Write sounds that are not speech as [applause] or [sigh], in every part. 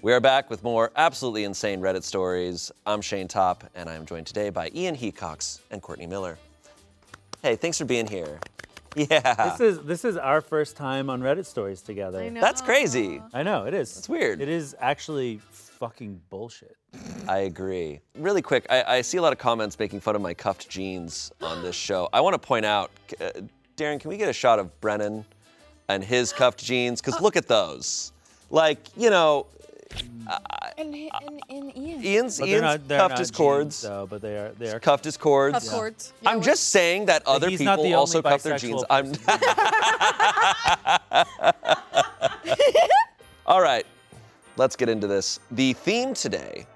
We are back with more absolutely insane Reddit stories. I'm Shayne Topp, and I am joined today by Ian Hecox and Courtney Miller. Hey, thanks for being here. [laughs] Yeah. This is this is our first time on Reddit stories together. I know. That's crazy. I know it is. It's weird. It is actually fucking bullshit. I agree. Really quick, I, I see a lot of comments making fun of my cuffed jeans on this [gasps] show. I want to point out, uh, Darren, can we get a shot of Brennan and his cuffed jeans? Because look at those. Like, you know, And, and, and Ian. Ian's, But Ian's not, cuffed not his jeans, cords. though, but they are they are. Cuffed his cords. Cuff cords. Yeah, I'm just saying that other He's not people the also cuff their jeans. I'm. [laughs] All right, let's get into this. The theme today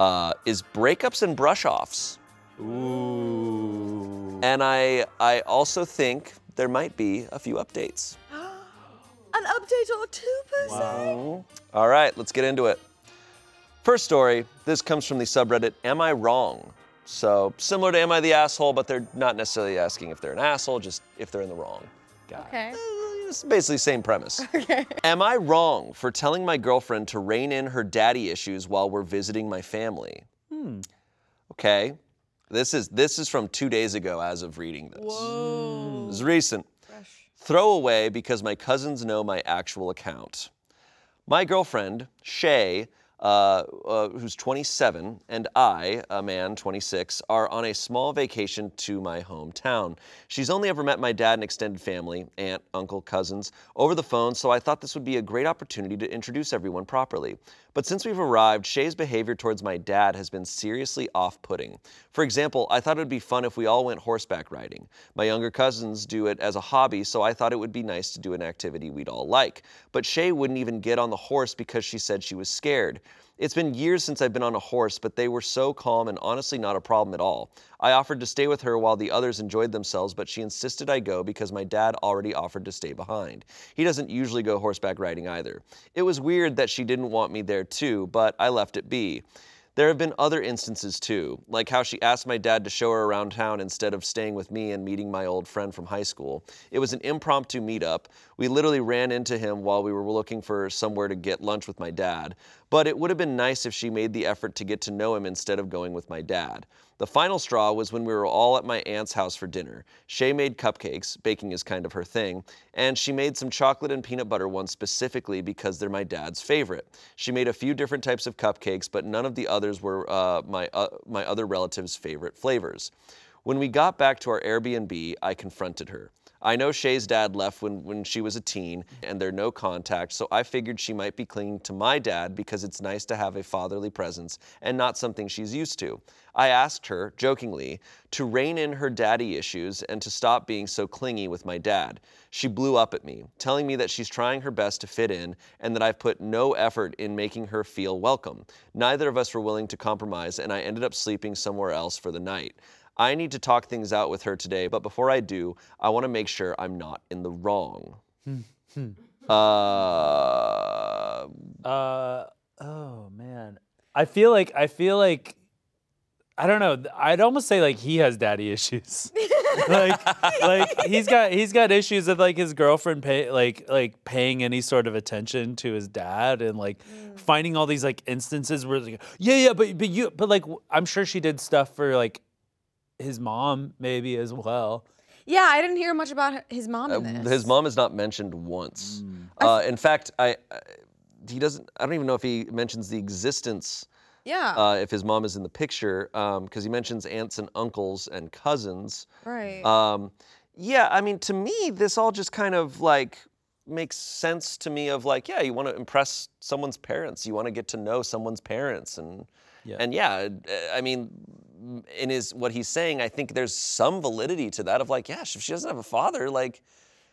uh, is breakups and brush offs. Ooh. And I, I also think there might be a few updates. An update or two per se. All right, let's get into it. First story this comes from the subreddit Am I Wrong? So, similar to Am I the Asshole, but they're not necessarily asking if they're an asshole, just if they're in the wrong. Got it. Okay. It's basically the same premise. [laughs] Okay. Am I wrong for telling my girlfriend to rein in her daddy issues while we're visiting my family? Hmm. Okay. This is this is from two days ago as of reading this. Whoa. This is recent. Throw away because my cousins know my actual account. My girlfriend, Shay, uh, uh, who's 27, and I, a man, 26, are on a small vacation to my hometown. She's only ever met my dad and extended family, aunt, uncle, cousins, over the phone, so I thought this would be a great opportunity to introduce everyone properly. But since we've arrived, Shay's behavior towards my dad has been seriously off putting. For example, I thought it would be fun if we all went horseback riding. My younger cousins do it as a hobby, so I thought it would be nice to do an activity we'd all like. But Shay wouldn't even get on the horse because she said she was scared. It's been years since I've been on a horse, but they were so calm and honestly not a problem at all. I offered to stay with her while the others enjoyed themselves, but she insisted I go because my dad already offered to stay behind. He doesn't usually go horseback riding either. It was weird that she didn't want me there too, but I left it be. There have been other instances too, like how she asked my dad to show her around town instead of staying with me and meeting my old friend from high school. It was an impromptu meetup. We literally ran into him while we were looking for somewhere to get lunch with my dad. But it would have been nice if she made the effort to get to know him instead of going with my dad. The final straw was when we were all at my aunt's house for dinner. Shay made cupcakes, baking is kind of her thing, and she made some chocolate and peanut butter ones specifically because they're my dad's favorite. She made a few different types of cupcakes, but none of the others were uh, my, uh, my other relatives' favorite flavors. When we got back to our Airbnb, I confronted her. I know Shay's dad left when, when she was a teen and they're no contact, so I figured she might be clinging to my dad because it's nice to have a fatherly presence and not something she's used to. I asked her, jokingly, to rein in her daddy issues and to stop being so clingy with my dad. She blew up at me, telling me that she's trying her best to fit in and that I've put no effort in making her feel welcome. Neither of us were willing to compromise, and I ended up sleeping somewhere else for the night. I need to talk things out with her today, but before I do, I want to make sure I'm not in the wrong. [laughs] uh, Uh, oh man, I feel like I feel like I don't know. I'd almost say like he has daddy issues. [laughs] like like he's got he's got issues with like his girlfriend pay like like paying any sort of attention to his dad and like finding all these like instances where like yeah yeah but but you but like I'm sure she did stuff for like his mom maybe as well. Yeah, I didn't hear much about his mom in Uh, this. His mom is not mentioned once. Uh, in fact, I, I he doesn't. I don't even know if he mentions the existence. Yeah. Uh, if his mom is in the picture, because he mentions aunts and uncles and cousins. right. Um, yeah, I mean, to me, this all just kind of like makes sense to me. Of like, yeah, you want to impress someone's parents, you want to get to know someone's parents, and Yeah. and yeah, uh, I mean, in his what he's saying, I think there's some validity to that. Of like, yeah, if she doesn't have a father, like.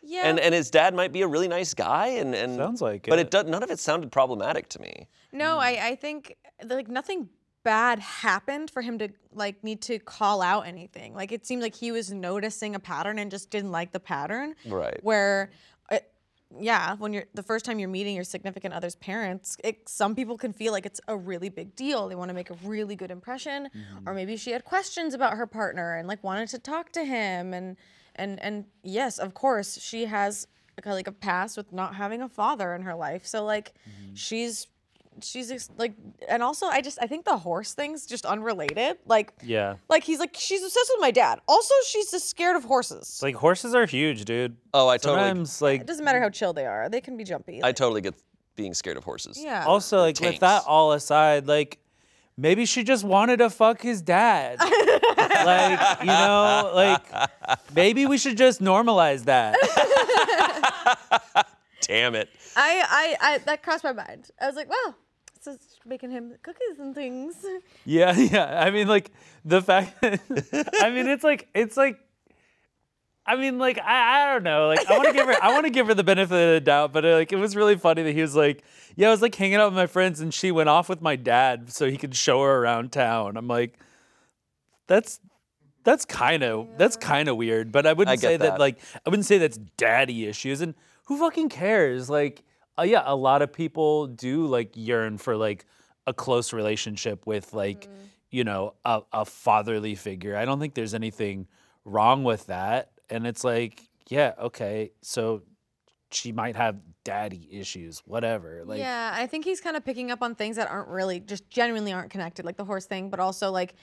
yeah. And and his dad might be a really nice guy, and and Sounds like but it. it does, none of it sounded problematic to me. no, hmm. I, I think like nothing bad happened for him to like need to call out anything. Like it seemed like he was noticing a pattern and just didn't like the pattern. Right. Where, yeah, when you're the first time you're meeting your significant other's parents, it, some people can feel like it's a really big deal. They want to make a really good impression, or mm-hmm. maybe she had questions about her partner and like wanted to talk to him, and and and yes, of course, she has like a, like a past with not having a father in her life, so like mm-hmm. she's she's just, like, and also I just I think the horse thing's just unrelated. Like, Yeah. like he's like she's obsessed with my dad. Also, she's just scared of horses. Like horses are huge, dude. Oh, I totally, Sometimes like it doesn't matter how chill they are; they can be jumpy. I Like, totally get being scared of horses. yeah. also like with that all aside, like maybe she just wanted to fuck his dad. [laughs] like, you know, like maybe we should just normalize that. [laughs] Damn it. I, I, I, that crossed my mind. I was like, wow, it's just making him cookies and things. [laughs] Yeah, [laughs] yeah. I mean, like the fact. [laughs] I mean, it's like it's like. I mean, like I, I don't know. Like I want to give her I want to give her the benefit of the doubt, but uh, like it was really funny that he was like, yeah, I was like hanging out with my friends and she went off with my dad so he could show her around town. I'm like, that's that's kind of that's kind of weird, but I wouldn't I say that. that. like I wouldn't say that's daddy issues. And who fucking cares? Like, uh, yeah, a lot of people do like yearn for like a close relationship with like you know a, a fatherly figure. I don't think there's anything wrong with that. And it's like, yeah, okay, so she might have daddy issues, whatever. Like, yeah, I think he's kind of picking up on things that aren't really, just genuinely aren't connected, like the horse thing, but also like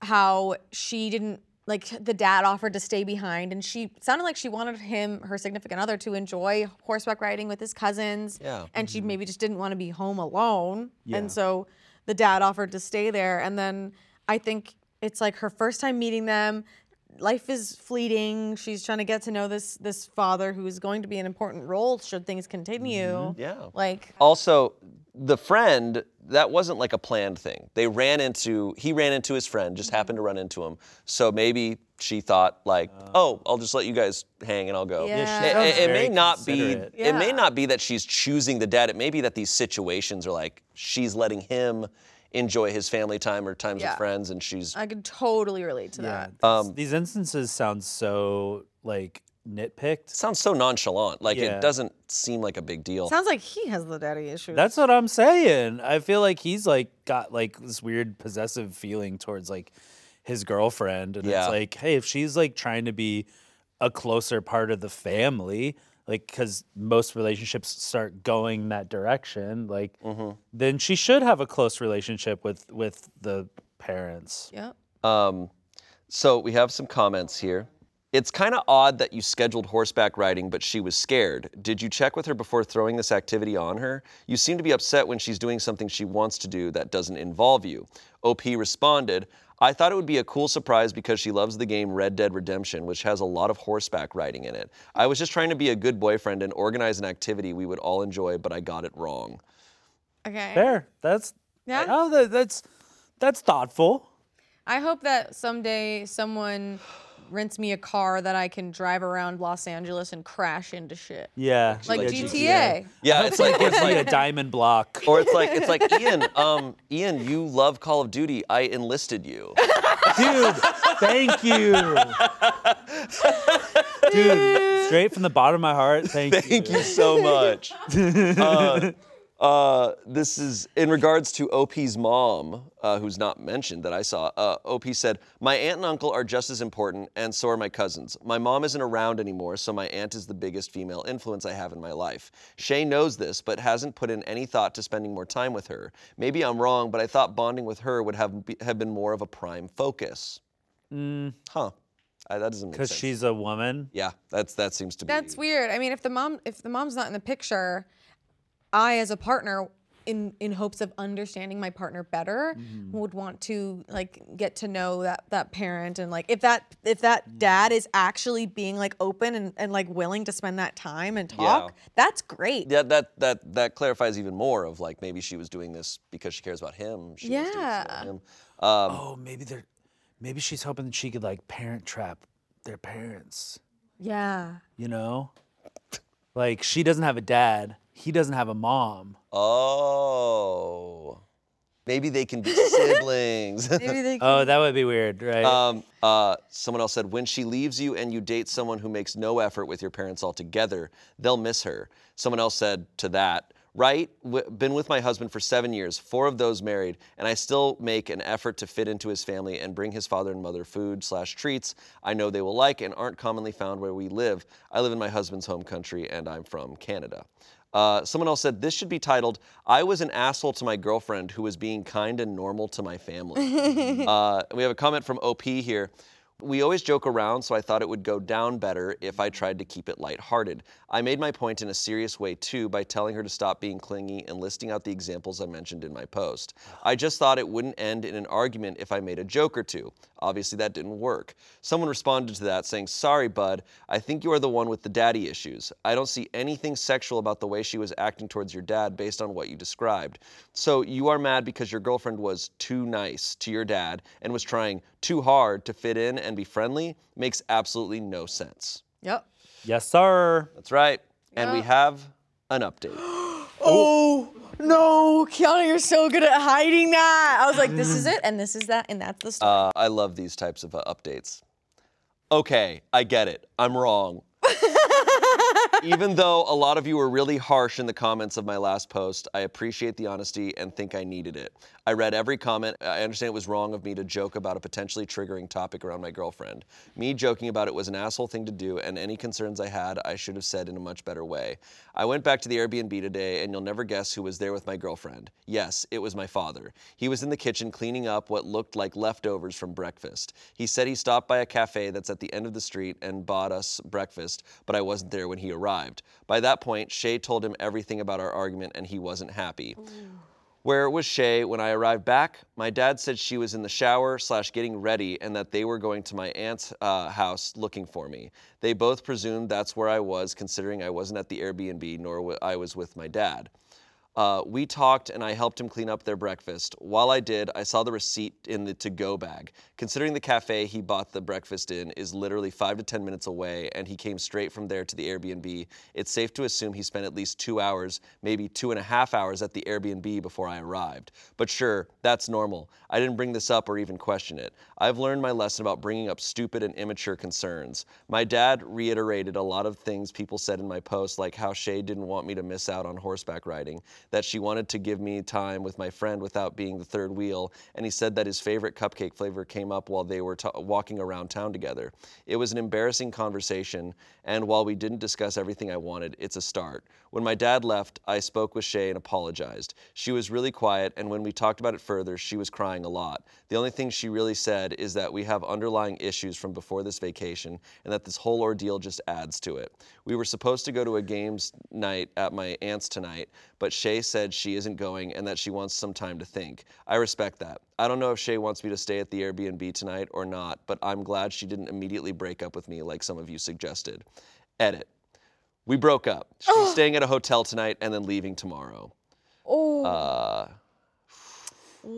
how she didn't, like the dad offered to stay behind, and she sounded like she wanted him, her significant other, to enjoy horseback riding with his cousins. Yeah. And she mm-hmm. maybe just didn't want to be home alone, Yeah. and so the dad offered to stay there, and then I think it's like her first time meeting them. Life is fleeting. She's trying to get to know this this father who is going to be an important role should things continue. Mm-hmm. Yeah. Like Also, the friend, that wasn't like a planned thing. They ran into, he ran into his friend, just happened to run into him. So maybe she thought like, uh. oh, I'll just let you guys hang and I'll go. Yeah. Yeah, she It, it- it may not be, considerate. it may not be that she's choosing the dad. It may be that these situations are like, she's letting him enjoy his family time or times Yeah. with friends and she's, I could totally relate to yeah. that. these- um, these instances sound so like nitpicked. sounds so nonchalant. Like Yeah. it doesn't seem like a big deal. Sounds like he has the daddy issues. That's what I'm saying. I feel like he's like got like this weird possessive feeling towards like his girlfriend, and Yeah. it's like, hey, if she's like trying to be a closer part of the family, like because most relationships start going that direction, like then she should have a close relationship with with the parents. yeah Um, so we have some comments here. It's kind of odd that you scheduled horseback riding, but she was scared. Did you check with her before throwing this activity on her? You seem to be upset when she's doing something she wants to do that doesn't involve you. OP responded, I thought it would be a cool surprise because she loves the game Red Dead Redemption, which has a lot of horseback riding in it. I was just trying to be a good boyfriend and organize an activity we would all enjoy, but I got it wrong. Okay. Fair. That's Yeah. Oh, that, that's that's thoughtful. I hope that someday someone rents me a car that I can drive around Los Angeles and crash into shit. Yeah. Like like GTA. Yeah, it's like it's like a [laughs] diamond block. or it's like it's like Ian, um, Ian, you love Call of Duty. I enlisted you. Dude, thank you. Dude, straight from the bottom of my heart, thank, you. Thank you so much. [laughs] uh, uh, this is in regards to OP's mom, uh, who's not mentioned that I saw. Uh, OP said, My aunt and uncle are just as important, and so are my cousins. My mom isn't around anymore, so my aunt is the biggest female influence I have in my life. Shay knows this, but hasn't put in any thought to spending more time with her. Maybe I'm wrong, but I thought bonding with her would have, be, have been more of a prime focus. Huh. Uh, that doesn't make sense. Because she's a woman. yeah, that's that seems to be. That's weird. I mean, if the mom if the mom's not in the picture, I as a partner in in hopes of understanding my partner better would want to like get to know that that parent and like if that if that dad is actually being like open and, and like willing to spend that time and talk, that's great. Yeah, that that that clarifies even more of like maybe she was doing this because she cares about him. She wants to get to Yeah. him. Um, Oh, maybe they're maybe she's hoping that she could like parent trap their parents. Yeah. You know? Like she doesn't have a dad, he doesn't have a mom. oh, maybe they can be [laughs] siblings. Maybe they Oh, that would be weird, right? um, uh, someone else said, when she leaves you and you date someone who makes no effort with your parents altogether, they'll miss her. Someone else said to that, right? W- been with my husband for seven years, four of those married, and I still make an effort to fit into his family and bring his father and mother food slash treats I know they will like and aren't commonly found where we live. I live in my husband's home country and I'm from Canada. Uh, someone else said this should be titled "I was an asshole to my girlfriend who was being kind and normal to my family." [laughs] uh, we have a comment from OP here. We always joke around, so I thought it would go down better if I tried to keep it lighthearted. I made my point in a serious way too by telling her to stop being clingy and listing out the examples I mentioned in my post. I just thought it wouldn't end in an argument if I made a joke or two. Obviously, that didn't work. Someone responded to that saying, Sorry, bud, I think you are the one with the daddy issues. I don't see anything sexual about the way she was acting towards your dad based on what you described. So you are mad because your girlfriend was too nice to your dad and was trying too hard to fit in and be friendly? Makes absolutely no sense. Yep. Yes, sir. That's right. And we Yeah. have an update. [gasps] [gasps] Oh no, Kiana, you're so good at hiding that. I was like, this is it, and this is that, and that's the story. Uh, I love these types of uh, updates. Okay, I get it. I'm wrong. [laughs] Even though a lot of you were really harsh in the comments of my last post, I appreciate the honesty and think I needed it. I read every comment. I understand it was wrong of me to joke about a potentially triggering topic around my girlfriend. Me joking about it was an asshole thing to do, and any concerns I had, I should have said in a much better way. I went back to the Airbnb today, and you'll never guess who was there with my girlfriend. Yes, it was my father. He was in the kitchen cleaning up what looked like leftovers from breakfast. He said he stopped by a cafe that's at the end of the street and bought us breakfast, but I wasn't there when he arrived. By that point, Shay told him everything about our argument, and he wasn't happy. Where was Shay when I arrived back? My dad said she was in the shower slash getting ready and that they were going to my aunt's uh, house looking for me. They both presumed that's where I was, considering I wasn't at the Airbnb nor I was with my dad. Uh, we talked and I helped him clean up their breakfast. While I did, I saw the receipt in the to go bag. Considering the cafe he bought the breakfast in is literally five to 10 minutes away and he came straight from there to the Airbnb, it's safe to assume he spent at least two hours, maybe two and a half hours at the Airbnb before I arrived. But sure, that's normal. I didn't bring this up or even question it. I've learned my lesson about bringing up stupid and immature concerns. My dad reiterated a lot of things people said in my post, like how Shay didn't want me to miss out on horseback riding, that she wanted to give me time with my friend without being the third wheel, and he said that his favorite cupcake flavor came up while they were ta- walking around town together. It was an embarrassing conversation, and while we didn't discuss everything I wanted, it's a start. When my dad left, I spoke with Shay and apologized. She was really quiet, and when we talked about it further, she was crying a lot. The only thing she really said is that we have underlying issues from before this vacation, and that this whole ordeal just adds to it. We were supposed to go to a games night at my aunt's tonight, but Shay said she isn't going and that she wants some time to think. I respect that. I don't know if Shay wants me to stay at the Airbnb tonight or not, but I'm glad she didn't immediately break up with me like some of you suggested. Edit. We broke up. She's [gasps] staying at a hotel tonight and then leaving tomorrow. oh, Uh,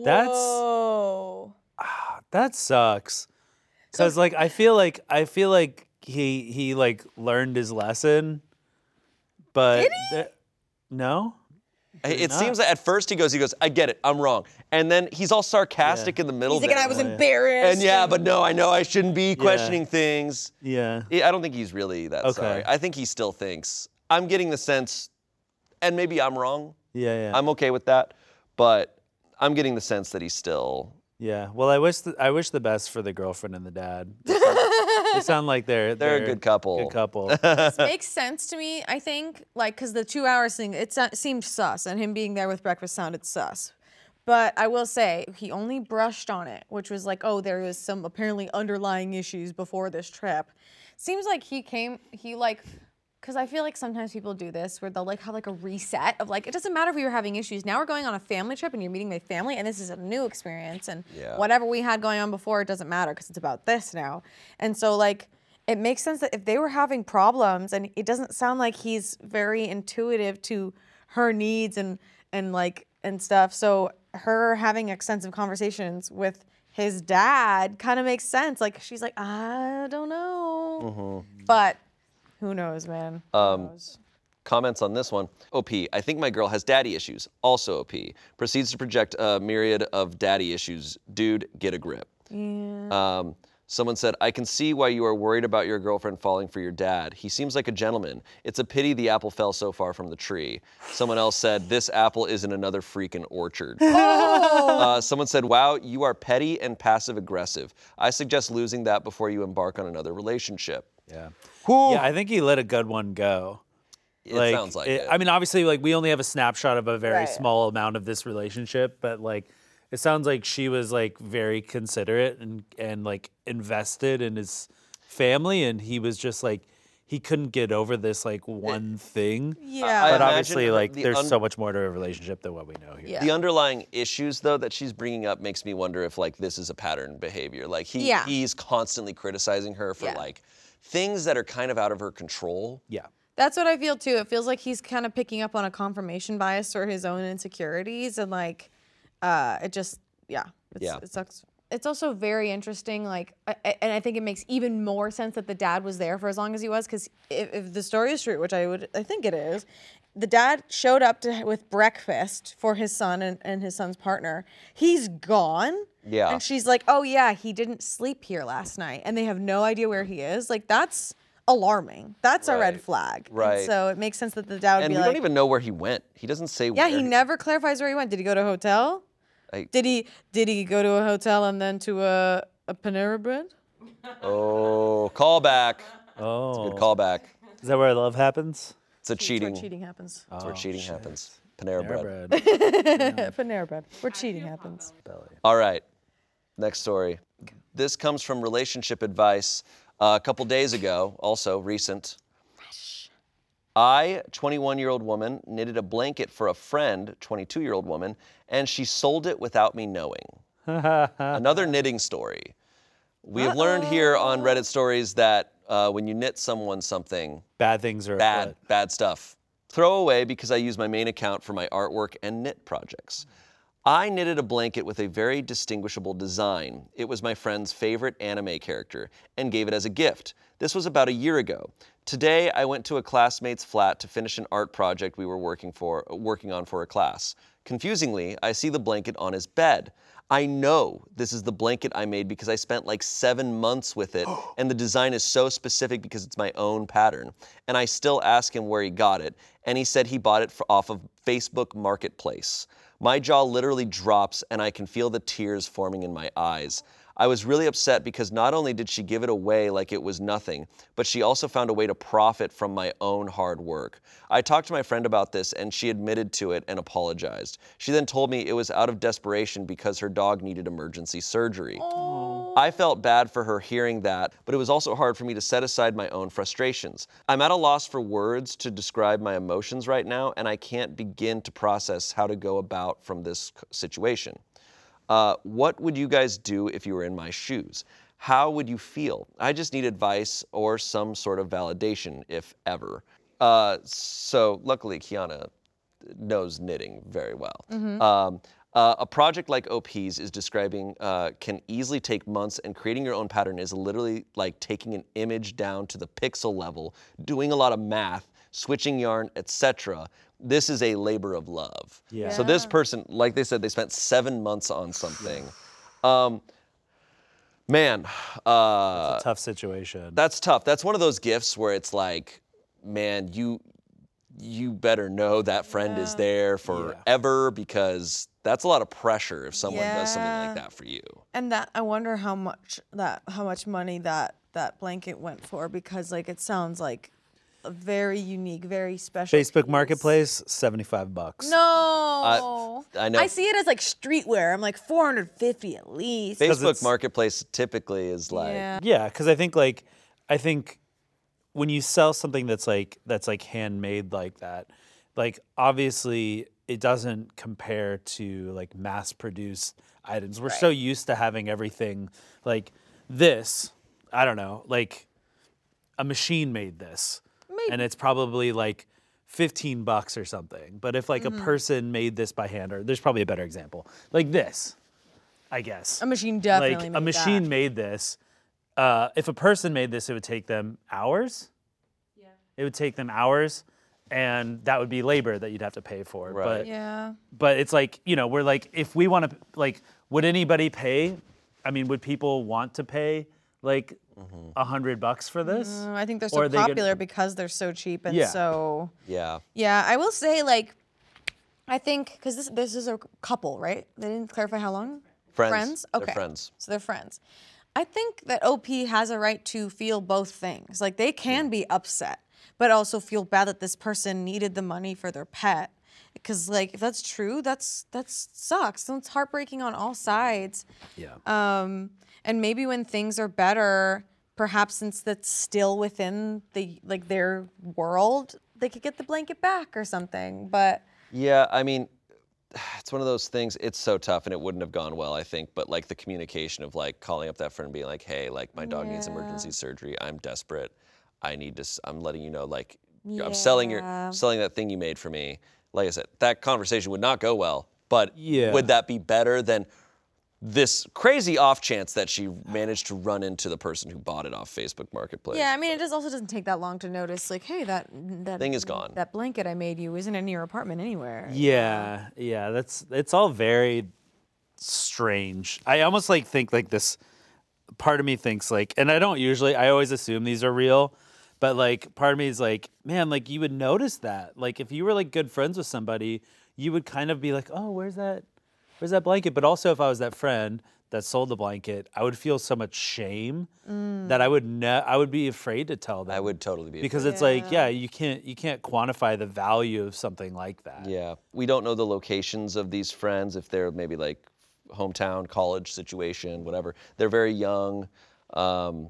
That's- whoa. That sucks. Cause like I feel like I feel like he he like learned his lesson, but there- no. It not. seems that at first he goes, he goes, I get it, I'm wrong. And then he's all sarcastic in the middle He's like, and. I was Oh, yeah. embarrassed. and yeah, but no, I know I shouldn't be questioning things. Yeah. Yeah, I don't think he's really that Okay. sorry. I think he still thinks. I'm getting the sense, and maybe I'm wrong. Yeah. Yeah. I'm okay with that, but I'm getting the sense that he's still. yeah. Well, I wish the, I wish the best for the girlfriend and the dad. [laughs] They sound, they sound like they're [laughs] They're a good couple. Good couple. [laughs] this makes sense to me. I think, like, because the two hours thing, it so- seemed sus, and him being there with breakfast sounded sus. But I will say, he only brushed on it, which was like, oh, there was some apparently underlying issues before this trip. Seems like he came, he like, because I feel like sometimes people do this where they'll like have like a reset of like, it doesn't matter if we were having issues. Now we're going on a family trip and you're meeting my family, and this is a new experience. And Yeah. whatever we had going on before, it doesn't matter because it's about this now. And so, like, it makes sense that if they were having problems and it doesn't sound like he's very intuitive to her needs and and like and stuff so her having extensive conversations with his dad kind of makes sense like she's like i don't know mm-hmm. but who knows man Who knows? Comments on this one. OP, I think my girl has daddy issues. Also OP. Proceeds to project a myriad of daddy issues. Dude, get a grip. Um, someone said, I can see why you are worried about your girlfriend falling for your dad. He seems like a gentleman. It's a pity the apple fell so far from the tree. Someone else said, This apple is in another freaking orchard. [laughs] Uh, someone said, Wow, you are petty and passive aggressive. I suggest losing that before you embark on another relationship. yeah. Whew. Yeah. I think he let a good one go. It sounds like it. I mean, obviously, like we only have a snapshot of a very Right. small amount of this relationship, but like it sounds like she was like very considerate and and like invested in his family, and he was just like he couldn't get over this like eh, one thing. Yeah. I But obviously, the- like the there's un- so much more to a relationship than what we know here. Yeah. The underlying issues, though, that she's bringing up makes me wonder if like this is a pattern behavior. Like he Yeah. he's constantly criticizing her for Yeah. like things that are kind of out of her control. Yeah. That's what I feel too. It feels like he's kind of picking up on a confirmation bias or his own insecurities, and like, uh, it just, yeah, it's, Yeah. it sucks. It's also very interesting, like, I, and I think it makes even more sense that the dad was there for as long as he was, because if, if the story is true, which I would, I think it is, the dad showed up to with breakfast for his son and, and his son's partner. He's gone. Yeah. And she's like, oh yeah, he didn't sleep here last night, and they have no idea where he is. Like that's alarming. That's a red Right. flag. And Right. so it makes sense that the dad would And be we like, don't even know where he went. He doesn't say yeah, where. he never clarifies where he went. Did he go to a hotel? I- Did he did he go to a hotel and then to a a Panera Bread? Oh, callback. Oh, It's a Good callback. is that where love happens? It's a That's cheating. where cheating happens. That's where Oh, cheating shit. happens. Panera Panera bread. bread. [laughs] Panera Bread. Where cheating happens. Belly. All right. Next story. This comes from relationship advice uh, a couple days ago, also recent. I, 21 year old woman, knitted a blanket for a friend, 22 year old woman, and she sold it without me knowing. [laughs] Another knitting story. We have learned here on Reddit stories that uh, when you knit someone something, Bad things are bad, afoot. bad stuff. Throw away because I use my main account for my artwork and knit projects. I knitted a blanket with a very distinguishable design. It was my friend's favorite anime character and gave it as a gift. This was about a year ago. Today, I went to a classmate's flat to finish an art project we were working for working on for a class. Confusingly, I see the blanket on his bed. I know this is the blanket I made because I spent like seven months with it, [gasps] and the design is so specific because it's my own pattern. And I still ask him where he got it, and he said he bought it off of Facebook Marketplace. My jaw literally drops, and I can feel the tears forming in my eyes. I was really upset because not only did she give it away like it was nothing, but she also found a way to profit from my own hard work. I talked to my friend about this and she admitted to it and apologized. She then told me it was out of desperation because her dog needed emergency surgery. I felt bad for her hearing that, but it was also hard for me to set aside my own frustrations. I'm at a loss for words to describe my emotions right now, and I can't begin to process how to go about from this situation. Uh, what would you guys do if you were in my shoes? How would you feel? I just need advice or some sort of validation, if ever. Uh, so, luckily, Kiana knows knitting very well. Um, uh, a project like OP's is describing uh, can easily take months, and creating your own pattern is literally like taking an image down to the pixel level, doing a lot of math, switching yarn, etc. This is a labor of love. Yeah. So this person, like they said, they spent seven months on [sighs] something. Um, man, uh, That's a Tough situation. that's tough. That's one of those gifts where it's like, man, you you better know that friend is there forever because that's a lot of pressure if someone does something like that for you. And that I wonder how much that how much money that that blanket went for because like it sounds like a very unique, very special. Facebook piece. Marketplace, 75 bucks. No. I know. I see it as like streetwear. I'm like 450 at least. Facebook Marketplace typically is like, yeah. Yeah, because I think like I think when you sell something that's like that's like handmade like that, like obviously it doesn't compare to like mass produced items. We're so used to having everything like this. I don't know, like a machine made this, and it's probably like. 15 bucks or something. But if like a mm-hmm. person made this by hand, or there's probably a better example, like this, I guess A machine definitely like a machine that. made this. Uh, if a person made this, it would take them hours. Yeah. It would take them hours, and that would be labor that you'd have to pay for. Right. But Yeah. but it's like you know we're like if we want to like would anybody pay? I mean, would people want to pay like a hundred bucks for this? Mm, I think they're so are they gonna- popular because they're so cheap and Yeah. so yeah. Yeah, I will say like I think cuz this this is a couple, right? They didn't clarify how long? Friends. They're Okay. friends. So they're friends. I think that OP has a right to feel both things. Like they can be upset but also feel bad that this person needed the money for their pet. Because like if that's true, that's that's sucks. That's heartbreaking on all sides. Yeah. Um, and maybe when things are better, perhaps since that's still within the like their world, they could get the blanket back or something. But Yeah, I mean, [sighs] it's one of those things. It's so tough, and it wouldn't have gone well, I think. But like the communication of like calling up that friend and being like, "Hey, like my dog needs Yeah. emergency surgery. I'm desperate. I need to. s- I'm letting you know. Like, I'm selling your selling that thing you made for me. Like I said, that conversation would not go well. But Yeah. would that be better than this crazy off chance that she managed to run into the person who bought it off Facebook Marketplace? yeah, I mean, it just also doesn't take that long to notice. Like, hey, that that Thing is gone. That blanket I made you isn't in your apartment anywhere. Yeah, yeah, that's it's all very strange. I almost like think like this part of me thinks like and I don't usually I always assume these are real, but like part of me is like, man, like you would notice that. Like if you were like good friends with somebody, you would kind of be like, "Oh, where's that where's that blanket?" But also if I was that friend that sold the blanket, I would feel so much shame that I would ne- I would be afraid to tell them. I would totally be because afraid. it's like, yeah, you can't you can't quantify the value of something like that. Yeah, we don't know the locations of these friends if they're maybe like hometown, college situation, whatever. They're very young. Um,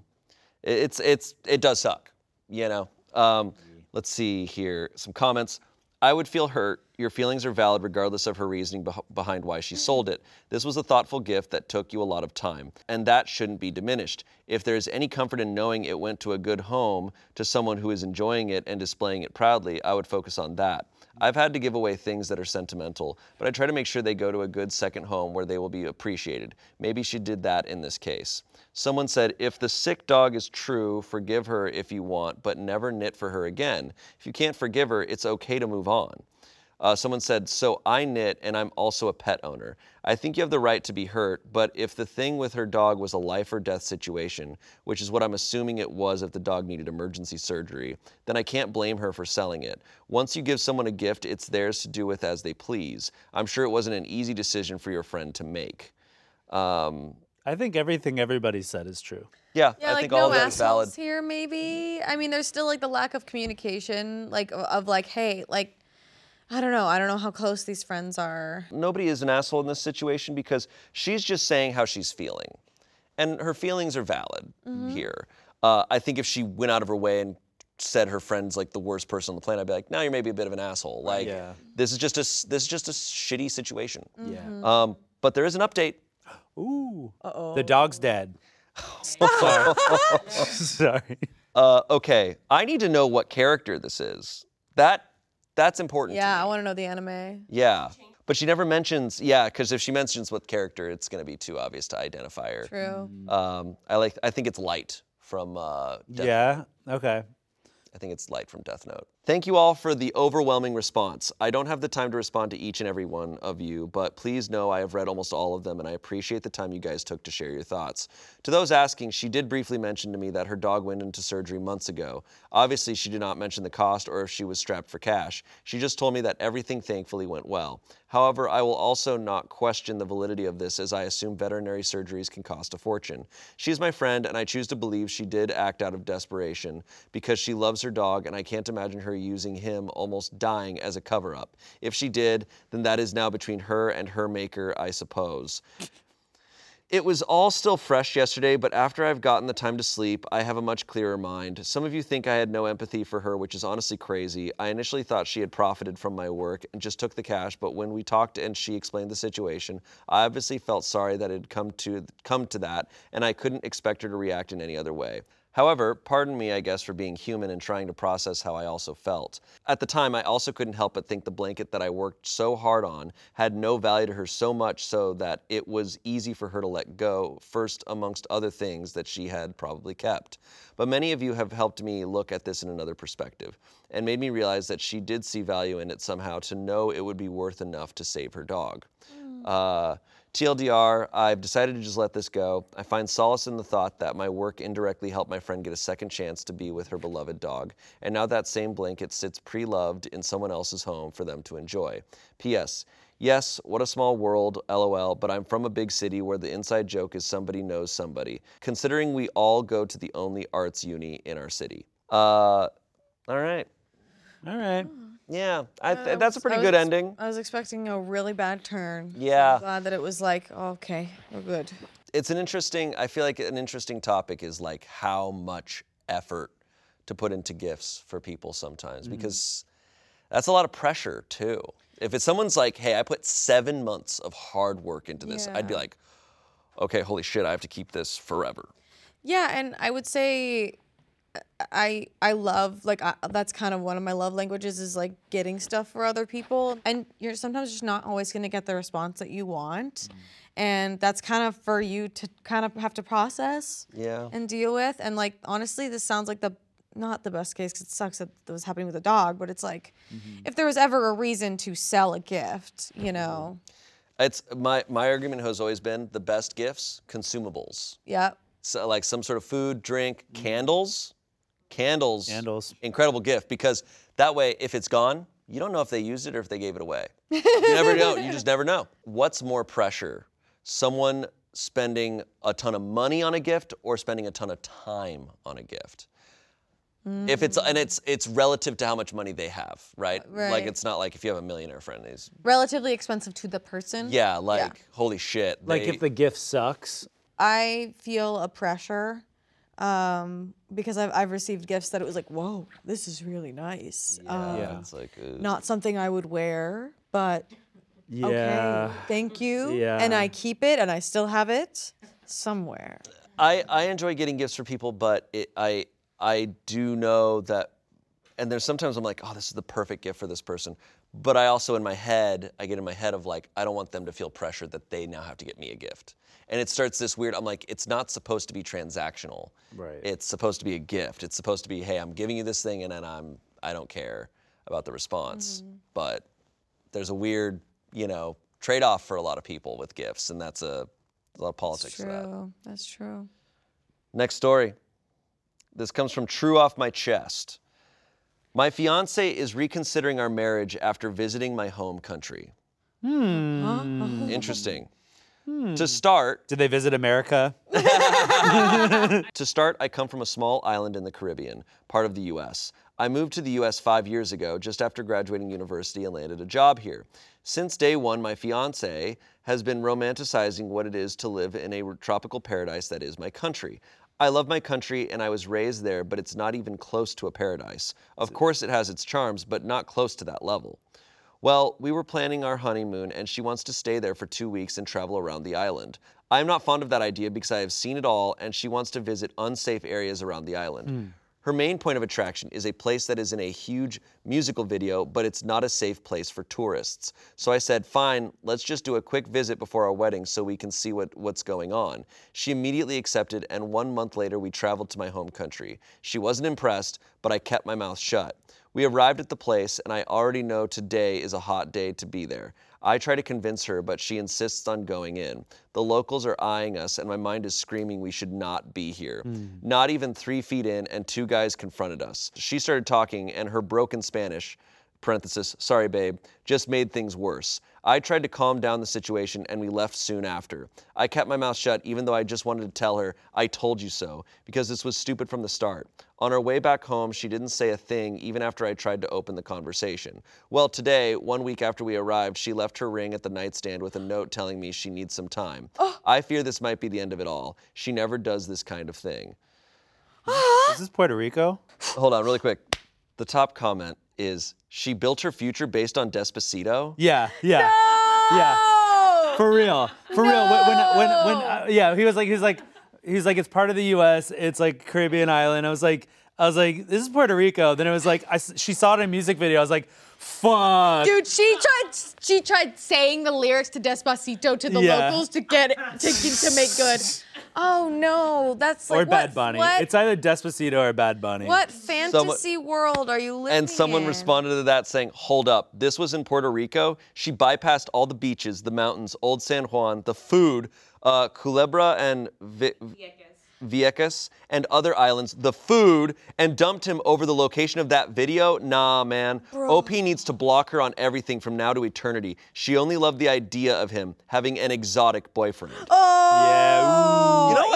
it- it's it's it does suck, you know. Um, let's see here some comments. I would feel hurt. Your feelings are valid regardless of her reasoning beh- behind why she sold it. This was a thoughtful gift that took you a lot of time, and that shouldn't be diminished. If there is any comfort in knowing it went to a good home, to someone who is enjoying it and displaying it proudly, I would focus on that. I've had to give away things that are sentimental, but I try to make sure they go to a good second home where they will be appreciated. Maybe she did that in this case. Someone said, if the sick dog is true, forgive her if you want, but never knit for her again. If you can't forgive her, it's okay to move on. Uh, someone said, So I knit and I'm also a pet owner. I think you have the right to be hurt, but if the thing with her dog was a life or death situation, which is what I'm assuming it was if the dog needed emergency surgery, then I can't blame her for selling it. Once you give someone a gift, it's theirs to do with as they please. I'm sure it wasn't an easy decision for your friend to make. Um, I think everything everybody said is true. yeah, Yeah, I like think no all of that is valid. here, maybe. I mean, there's still like the lack of communication, like of, of like, hey, like, I don't know, I don't know how close these friends are. nobody is an asshole in this situation because she's just saying how she's feeling. And her feelings are valid here. Uh, I think if she went out of her way and said her friend's like the worst person on the planet, I'd be like, now you're maybe a bit of an asshole. Like, Yeah. this is just a s- this is just a shitty situation. Yeah. Um, but there is an update. [gasps] Ooh. Uh-oh. The dog's dead. [laughs] Sorry. [laughs] Sorry. Uh, okay, I need to know what character this is. That that's important. to Yeah, I want to know the anime. Yeah. But she never mentions, yeah, because if she mentions what character, it's going to be too obvious to identify her. True. Um, I like. I think it's Light from. Uh, Death Yeah. Okay. I think it's Light from Death Note. Thank you all for the overwhelming response. I don't have the time to respond to each and every one of you, but please know I have read almost all of them and I appreciate the time you guys took to share your thoughts. To those asking, she did briefly mention to me that her dog went into surgery months ago. Obviously, she did not mention the cost or if she was strapped for cash. She just told me that everything thankfully went well. However, I will also not question the validity of this as I assume veterinary surgeries can cost a fortune. She is my friend, and I choose to believe she did act out of desperation because she loves her dog, and I can't imagine her using him almost dying as a cover up. If she did, then that is now between her and her maker, I suppose. It was all still fresh yesterday, but after I've gotten the time to sleep, I have a much clearer mind. Some of you think I had no empathy for her, which is honestly crazy. I initially thought she had profited from my work and just took the cash, but when we talked and she explained the situation, I obviously felt sorry that it had come to come to that, and I couldn't expect her to react in any other way. However, pardon me, I guess, for being human and trying to process how I also felt. At the time, I also couldn't help but think the blanket that I worked so hard on had no value to her so much so that it was easy for her to let go, first amongst other things that she had probably kept. But many of you have helped me look at this in another perspective and made me realize that she did see value in it somehow to know it would be worth enough to save her dog. Uh, TLDR, I've decided to just let this go. I find solace in the thought that my work indirectly helped my friend get a second chance to be with her beloved dog, and now that same blanket sits pre loved in someone else's home for them to enjoy. P.S. Yes, what a small world, lol, but I'm from a big city where the inside joke is somebody knows somebody, considering we all go to the only arts uni in our city. Uh, All right. All right. Yeah, I, I uh, that's a pretty was good ending. I was expecting a really bad turn. Yeah. I'm glad that it was like, oh, okay, we're good. It's an interesting. I feel like an interesting topic is like how much effort to put into gifts for people sometimes mm-hmm. because that's a lot of pressure too. If it's someone's like, "Hey, I put seven months of hard work into this," I'd be like, "Okay, holy shit, I have to keep this forever." Yeah, and I would say I I love like I, that's kind of one of my love languages is like getting stuff for other people. And you're sometimes just not always going to get the response that you want. Mm. And that's kind of for you to kind of have to process Yeah. and deal with. And like honestly this sounds like the not the best case cuz it sucks that that was happening with a dog but it's like mm-hmm. if there was ever a reason to sell a gift you mm-hmm. know? It's my my argument has always been the best gifts, consumables. yeah So like some sort of food, drink, mm-hmm. candles. Candles. Candles. Incredible gift because that way, if it's gone, you don't know if they used it or if they gave it away. You never know. You just never know. What's more pressure? Someone spending a ton of money on a gift or spending a ton of time on a gift? If it's and it's it's relative to how much money they have, right? Like it's not like if you have a millionaire friend, he's relatively expensive to the person yeah, like holy shit. Like they- if the gift sucks. I feel a pressure um, because I've, I've received gifts that it was like, whoa, this is really nice. Um, Yeah. it's like uh, Not something I would wear, but Yeah. okay, thank you. Yeah. And I keep it and I still have it somewhere. I, I enjoy getting gifts for people, but it, I I do know that, and there's sometimes I'm like, oh, this is the perfect gift for this person, but I also in my head I get in my head of like I don't want them to feel pressure that they now have to get me a gift, and it starts this weird. I'm like, it's not supposed to be transactional. Right. It's supposed to be a gift. It's supposed to be, hey, I'm giving you this thing, and then I'm I don't care about the response, mm-hmm. but there's a weird you know trade-off for a lot of people with gifts, and that's a, a lot of politics That's to that. true. That's true. Next story. This comes from True Off My Chest. My fiance is reconsidering our marriage after visiting my home country. Hmm. Interesting. To start, Did they visit America? [laughs] To start, I come from a small island in the Caribbean, part of the US. I moved to the US five years ago, just after graduating university, and landed a job here. Since day one, my fiance has been romanticizing what it is to live in a tropical paradise that is my country. I love my country and I was raised there, but it's not even close to a paradise. Of course, it has its charms, but not close to that level. Well, we were planning our honeymoon, and she wants to stay there for two weeks and travel around the island. I am not fond of that idea because I have seen it all, and she wants to visit unsafe areas around the island. Hmm. Her main point of attraction is a place that is in a huge musical video, but it's not a safe place for tourists. So I said, fine, let's just do a quick visit before our wedding so we can see what, what's going on. She immediately accepted, and one month later, we traveled to my home country. She wasn't impressed, but I kept my mouth shut. We arrived at the place, and I already know today is a hot day to be there. I try to convince her, but she insists on going in. The locals are eyeing us, and my mind is screaming we should not be here. Hmm. Not even three feet in, and two guys confronted us. She started talking, and her broken Spanish, parenthesis, sorry babe, just made things worse. I tried to calm down the situation and we left soon after. I kept my mouth shut even though I just wanted to tell her, I told you so, because this was stupid from the start. On our way back home, she didn't say a thing even after I tried to open the conversation. Well, today, one week after we arrived, she left her ring at the nightstand with a note telling me she needs some time. Oh. I fear this might be the end of it all. She never does this kind of thing. [gasps] Is this Puerto Rico? Hold on, really quick. The top comment is she built her future based on Despacito. Yeah, yeah, yeah. For real, for real. When, when, when, when uh, yeah, he was like, he was like, he was like, it's part of the U.S. It's like Caribbean island. I was like, I was like, this is Puerto Rico. Then it was like, I s she saw it in a music video. I was like, fuck. Dude, she tried. She tried saying the lyrics to Despacito to the Yeah. locals to get to, to make good. Oh no, that's like or Bad what, Bunny. What, It's either Despacito or Bad Bunny. what fantasy world are you living in? And someone in? responded to that saying, Hold up, this was in Puerto Rico. She bypassed all the beaches, the mountains, Old San Juan, the food, uh, Culebra and Vi- Vieques, and other islands, the food, and dumped him over the location of that video. Nah, man. OP needs to block her on everything from now to eternity. She only loved the idea of him having an exotic boyfriend. Oh, Yeah. ooh.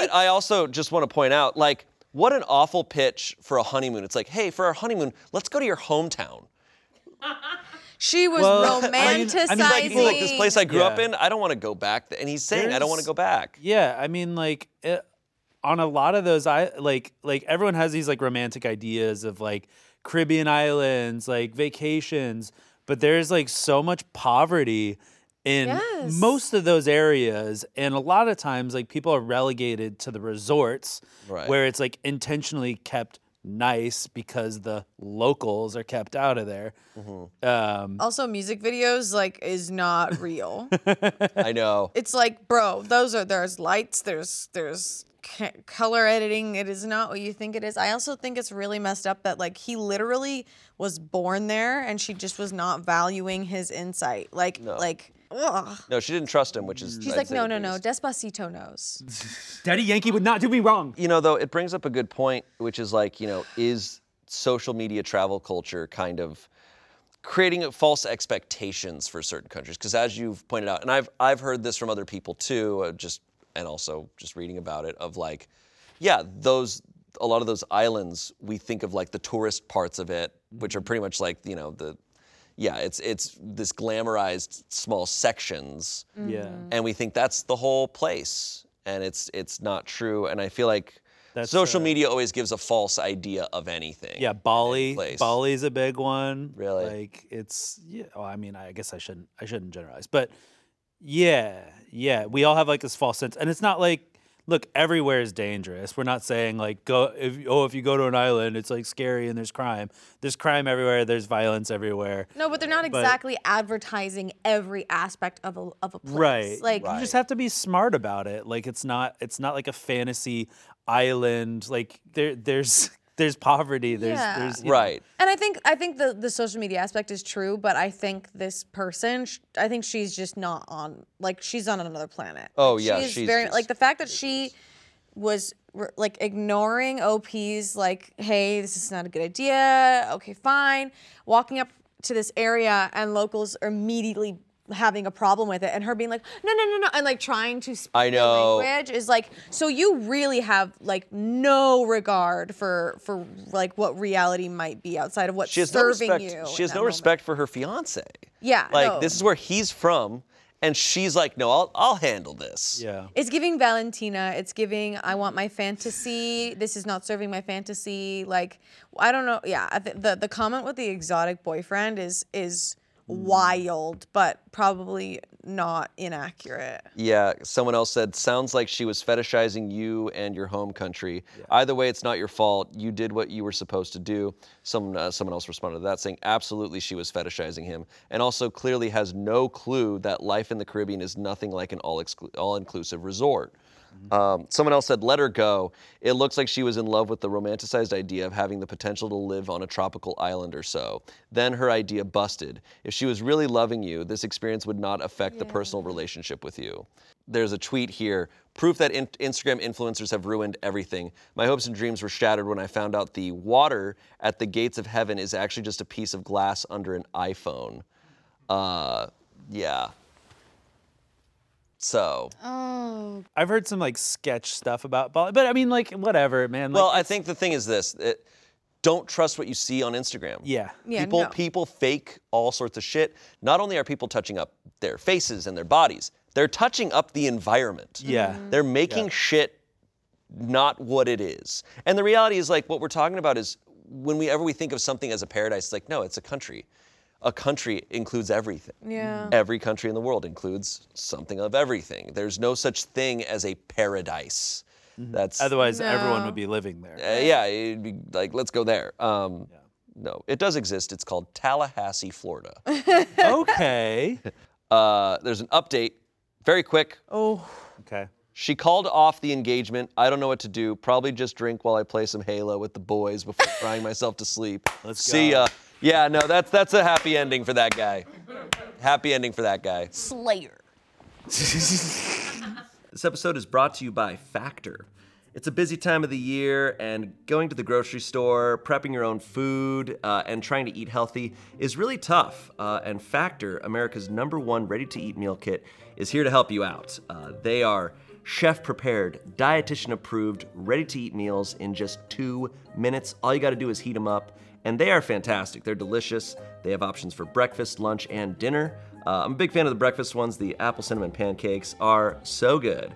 You know what? I also just want to point out, like, what an awful pitch for a honeymoon. It's like, hey, for our honeymoon, let's go to your hometown. She was Well, I mean- I mean, romanticizing. like, like, he's like, this place I grew up Yeah. in, I don't want to go back. th-" And he's saying, I don't want to There's- go back. Yeah, I mean, like it, on a lot of those, I like like everyone has these like romantic ideas of like Caribbean islands, like vacations, but there's like so much poverty in Yes. most of those areas, and a lot of times, like people are relegated to the resorts, Right. where it's like intentionally kept nice because the locals are kept out of there. Mm-hmm. Um, also, music videos like is not real. [laughs] I know. it's like, bro, those are there's lights, there's there's ca- color editing. It is not what you think it is. I also think it's really messed up that like he literally was born there and she just was not valuing his insight. Like like ugh. No, she didn't trust him, which is. She's I'd like, say no, the no, no. biggest- Despacito knows. [laughs] Daddy Yankee would not do me wrong. You know, though, it brings up a good point, which is like, you know, is social media travel culture kind of creating false expectations for certain countries? Because as you've pointed out, and I've I've heard this from other people too, uh, just and also just reading about it, of like, yeah, those a lot of those islands, we think of like the tourist parts of it, which are pretty much like you know the, yeah, it's it's this glamorized small sections Yeah. and we think that's the whole place and it's it's not true and i feel like That's, social uh, media always gives a false idea of anything Yeah, Bali. place. Bali's a big one. Really? Like it's yeah. Well, I mean, I guess I shouldn't. I shouldn't generalize, but yeah, yeah. We all have like this false sense, and it's not like look everywhere is dangerous. We're not saying like go if oh if you go to an island it's like scary and there's crime. There's crime everywhere. There's violence everywhere. No, but they're not But- exactly advertising every aspect of a of a place. Right. Like you just have to be smart about it. Like it's not it's not like a fantasy island. Like there there's there's poverty. There's Yeah. there's you know, right And I think I think the the social media aspect is true, but I think this person, sh- I think she's just not on like she's on another planet. Oh, Like, yeah, she's she's very just- like the fact that she was like ignoring OP's like, hey, this is not a good idea. Okay, fine. Walking up to this area and locals are immediately having a problem with it and her being like no no no no and like trying to speak I the know. language is like so you really have like no regard for for like what reality might be outside of what's she has no serving respect you she has no moment. respect for her fiance Yeah, like no. this is where he's from and she's like no i'll, I'll handle this Yeah. It's giving Valentina. It's giving I want my fantasy. This is not serving my fantasy. Like I don't know. Yeah, I th- the the comment with the exotic boyfriend is is wild, but probably not inaccurate. Yeah, someone else said, sounds like she was fetishizing you and your home country. Either way, it's not your fault. You did what you were supposed to do. Some, uh, someone else responded to that saying, absolutely, she was fetishizing him. And also clearly has no clue that life in the Caribbean is nothing like an all, exclu- all inclusive resort. Um, someone else said, let her go. It looks like she was in love with the romanticized idea of having the potential to live on a tropical island or so. Then her idea busted. If she was really loving you, this experience would not affect the personal relationship with you. There's a tweet here proof that in- Instagram influencers have ruined everything. My hopes and dreams were shattered when I found out the water at the gates of heaven is actually just a piece of glass under an iPhone. Uh, yeah. So. Oh, I've heard some like sketch stuff about Bali, but I mean like whatever, man. Like, Well, I think the thing is this: it, don't trust what you see on Instagram. yeah. Yeah, people no. people fake all sorts of shit. Not only are people touching up their faces and their bodies, they're touching up the environment. Yeah. Mm-hmm. They're making shit not what it is. And the reality is like what we're talking about is when we ever we think of something as a paradise, it's like no, it's a country. A country includes everything. Yeah. Every country in the world includes something of everything. There's no such thing as a paradise. That's Otherwise, everyone would be living there. uh, yeah, it'd be like, let's go there. Um, No, it does exist. It's called Tallahassee, Florida. [laughs] okay. uh, there's an update, very quick. Oh, Okay. She called off the engagement. I don't know what to do. Probably just drink while I play some Halo with the boys before [laughs] crying myself to sleep. Let's See go. ya. Yeah, no, that's that's a happy ending for that guy. Happy ending for that guy. Slayer. [laughs] This episode is brought to you by Factor. It's a busy time of the year, and going to the grocery store, prepping your own food, uh, and trying to eat healthy is really tough. Uh, and Factor, America's number one ready to eat meal kit, is here to help you out. Uh, they are chef prepared, dietitian approved, ready to eat meals in just two minutes. All you got to do is heat them up, and they are fantastic. They're delicious. They have options for breakfast, lunch, and dinner. Uh, I'm a big fan of the breakfast ones. The apple cinnamon pancakes are so good.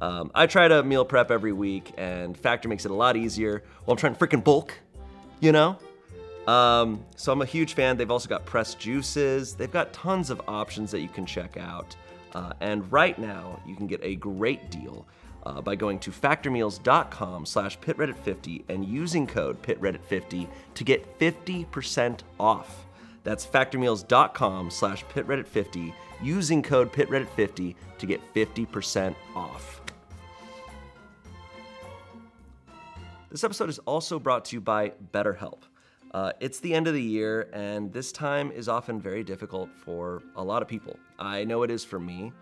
Um, I try to meal prep every week, and Factor makes it a lot easier. Well, I'm trying to freaking bulk, you know? Um, so I'm a huge fan. They've also got pressed juices. They've got tons of options that you can check out. Uh, and right now, you can get a great deal uh, by going to factormeals.com slash pitreddit50 and using code pitreddit50 to get 50% off. That's factormeals.com slash pitreddit50 using code pitreddit50 to get 50% off. This episode is also brought to you by BetterHelp. Uh, it's the end of the year, and this time is often very difficult for a lot of people. I know it is for me.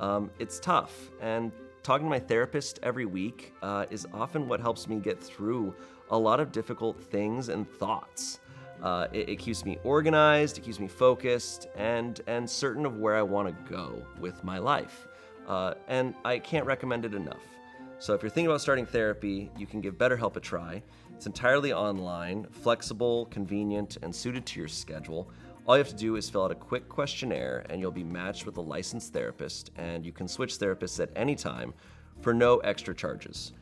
Um, it's tough, and talking to my therapist every week uh, is often what helps me get through a lot of difficult things and thoughts. Uh, it, it keeps me organized, it keeps me focused, and and certain of where I want to go with my life. Uh, and I can't recommend it enough. So if you're thinking about starting therapy, you can give BetterHelp a try. It's entirely online, flexible, convenient, and suited to your schedule. All you have to do is fill out a quick questionnaire, and you'll be matched with a licensed therapist, and you can switch therapists at any time for no extra charges.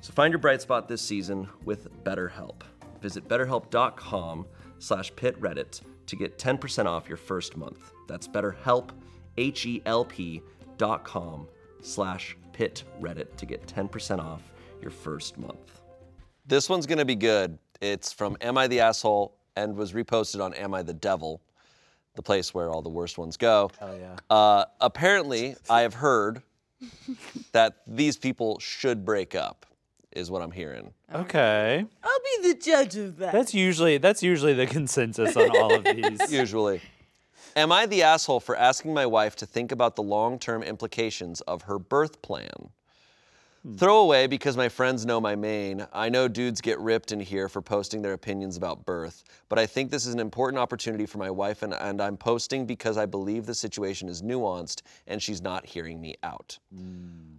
So find your bright spot this season with BetterHelp. Visit betterhelp.com slash pitreddit to get 10% off your first month. That's betterhelp, H-E-L-P dot com slash pitreddit to get 10% off your first month. This one's gonna be good. It's from Am I the Asshole and was reposted on Am I the Devil, the place where all the worst ones go. Hell yeah. Uh, apparently, I have heard that these people should break up, is what I'm hearing. Okay. I'll be the judge of that. That's usually that's usually the [laughs] consensus on all of these. [laughs] Usually. Am I the asshole for asking my wife to think about the long term implications of her birth plan? Throw away because my friends know my main. I know dudes get ripped in here for posting their opinions about birth, but I think this is an important opportunity for my wife, and, and I'm posting because I believe the situation is nuanced and she's not hearing me out.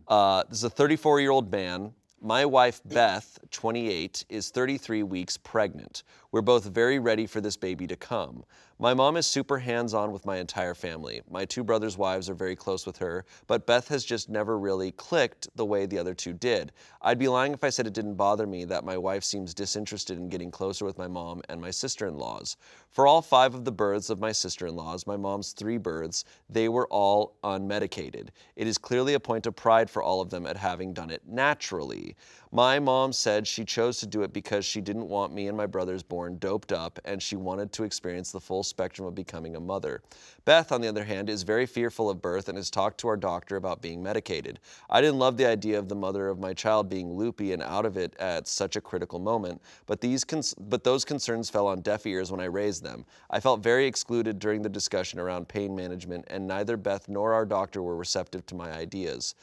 Uh, this is a 34 year old man. My wife, Beth, 28, is 33 weeks pregnant. We're both very ready for this baby to come. My mom is super hands on with my entire family. My two brothers' wives are very close with her, but Beth has just never really clicked the way the other two did. I'd be lying if I said it didn't bother me that my wife seems disinterested in getting closer with my mom and my sister in laws. For all five of the births of my sister in laws, my mom's three births, they were all unmedicated. It is clearly a point of pride for all of them at having done it naturally. My mom said she chose to do it because she didn't want me and my brothers born doped up and she wanted to experience the full spectrum of becoming a mother. Beth, on the other hand, is very fearful of birth and has talked to our doctor about being medicated. I didn't love the idea of the mother of my child being loopy and out of it at such a critical moment, but these cons- but those concerns fell on deaf ears when I raised them. I felt very excluded during the discussion around pain management and neither Beth nor our doctor were receptive to my ideas.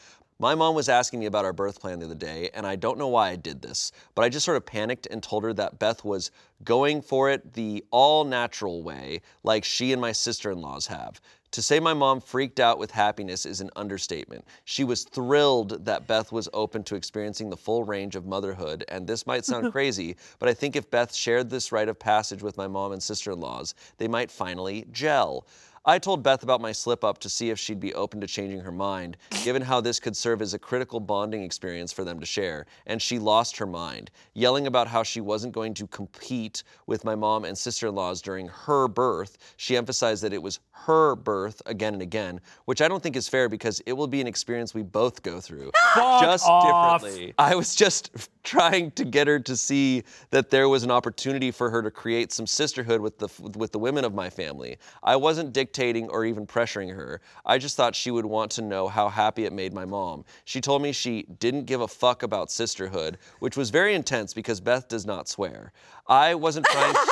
My mom was asking me about our birth plan the other day, and I don't know why I did this, but I just sort of panicked and told her that Beth was going for it the all natural way, like she and my sister in laws have. To say my mom freaked out with happiness is an understatement. She was thrilled that Beth was open to experiencing the full range of motherhood, and this might sound [laughs] crazy, but I think if Beth shared this rite of passage with my mom and sister in laws, they might finally gel. I told Beth about my slip up to see if she'd be open to changing her mind, given how this could serve as a critical bonding experience for them to share. And she lost her mind, yelling about how she wasn't going to compete with my mom and sister in laws during her birth. She emphasized that it was her birth again and again, which I don't think is fair because it will be an experience we both go through, just off. differently. I was just [laughs] trying to get her to see that there was an opportunity for her to create some sisterhood with the with the women of my family. I wasn't dictating or even pressuring her. I just thought she would want to know how happy it made my mom. She told me she didn't give a fuck about sisterhood, which was very intense because Beth does not swear. I wasn't trying [laughs]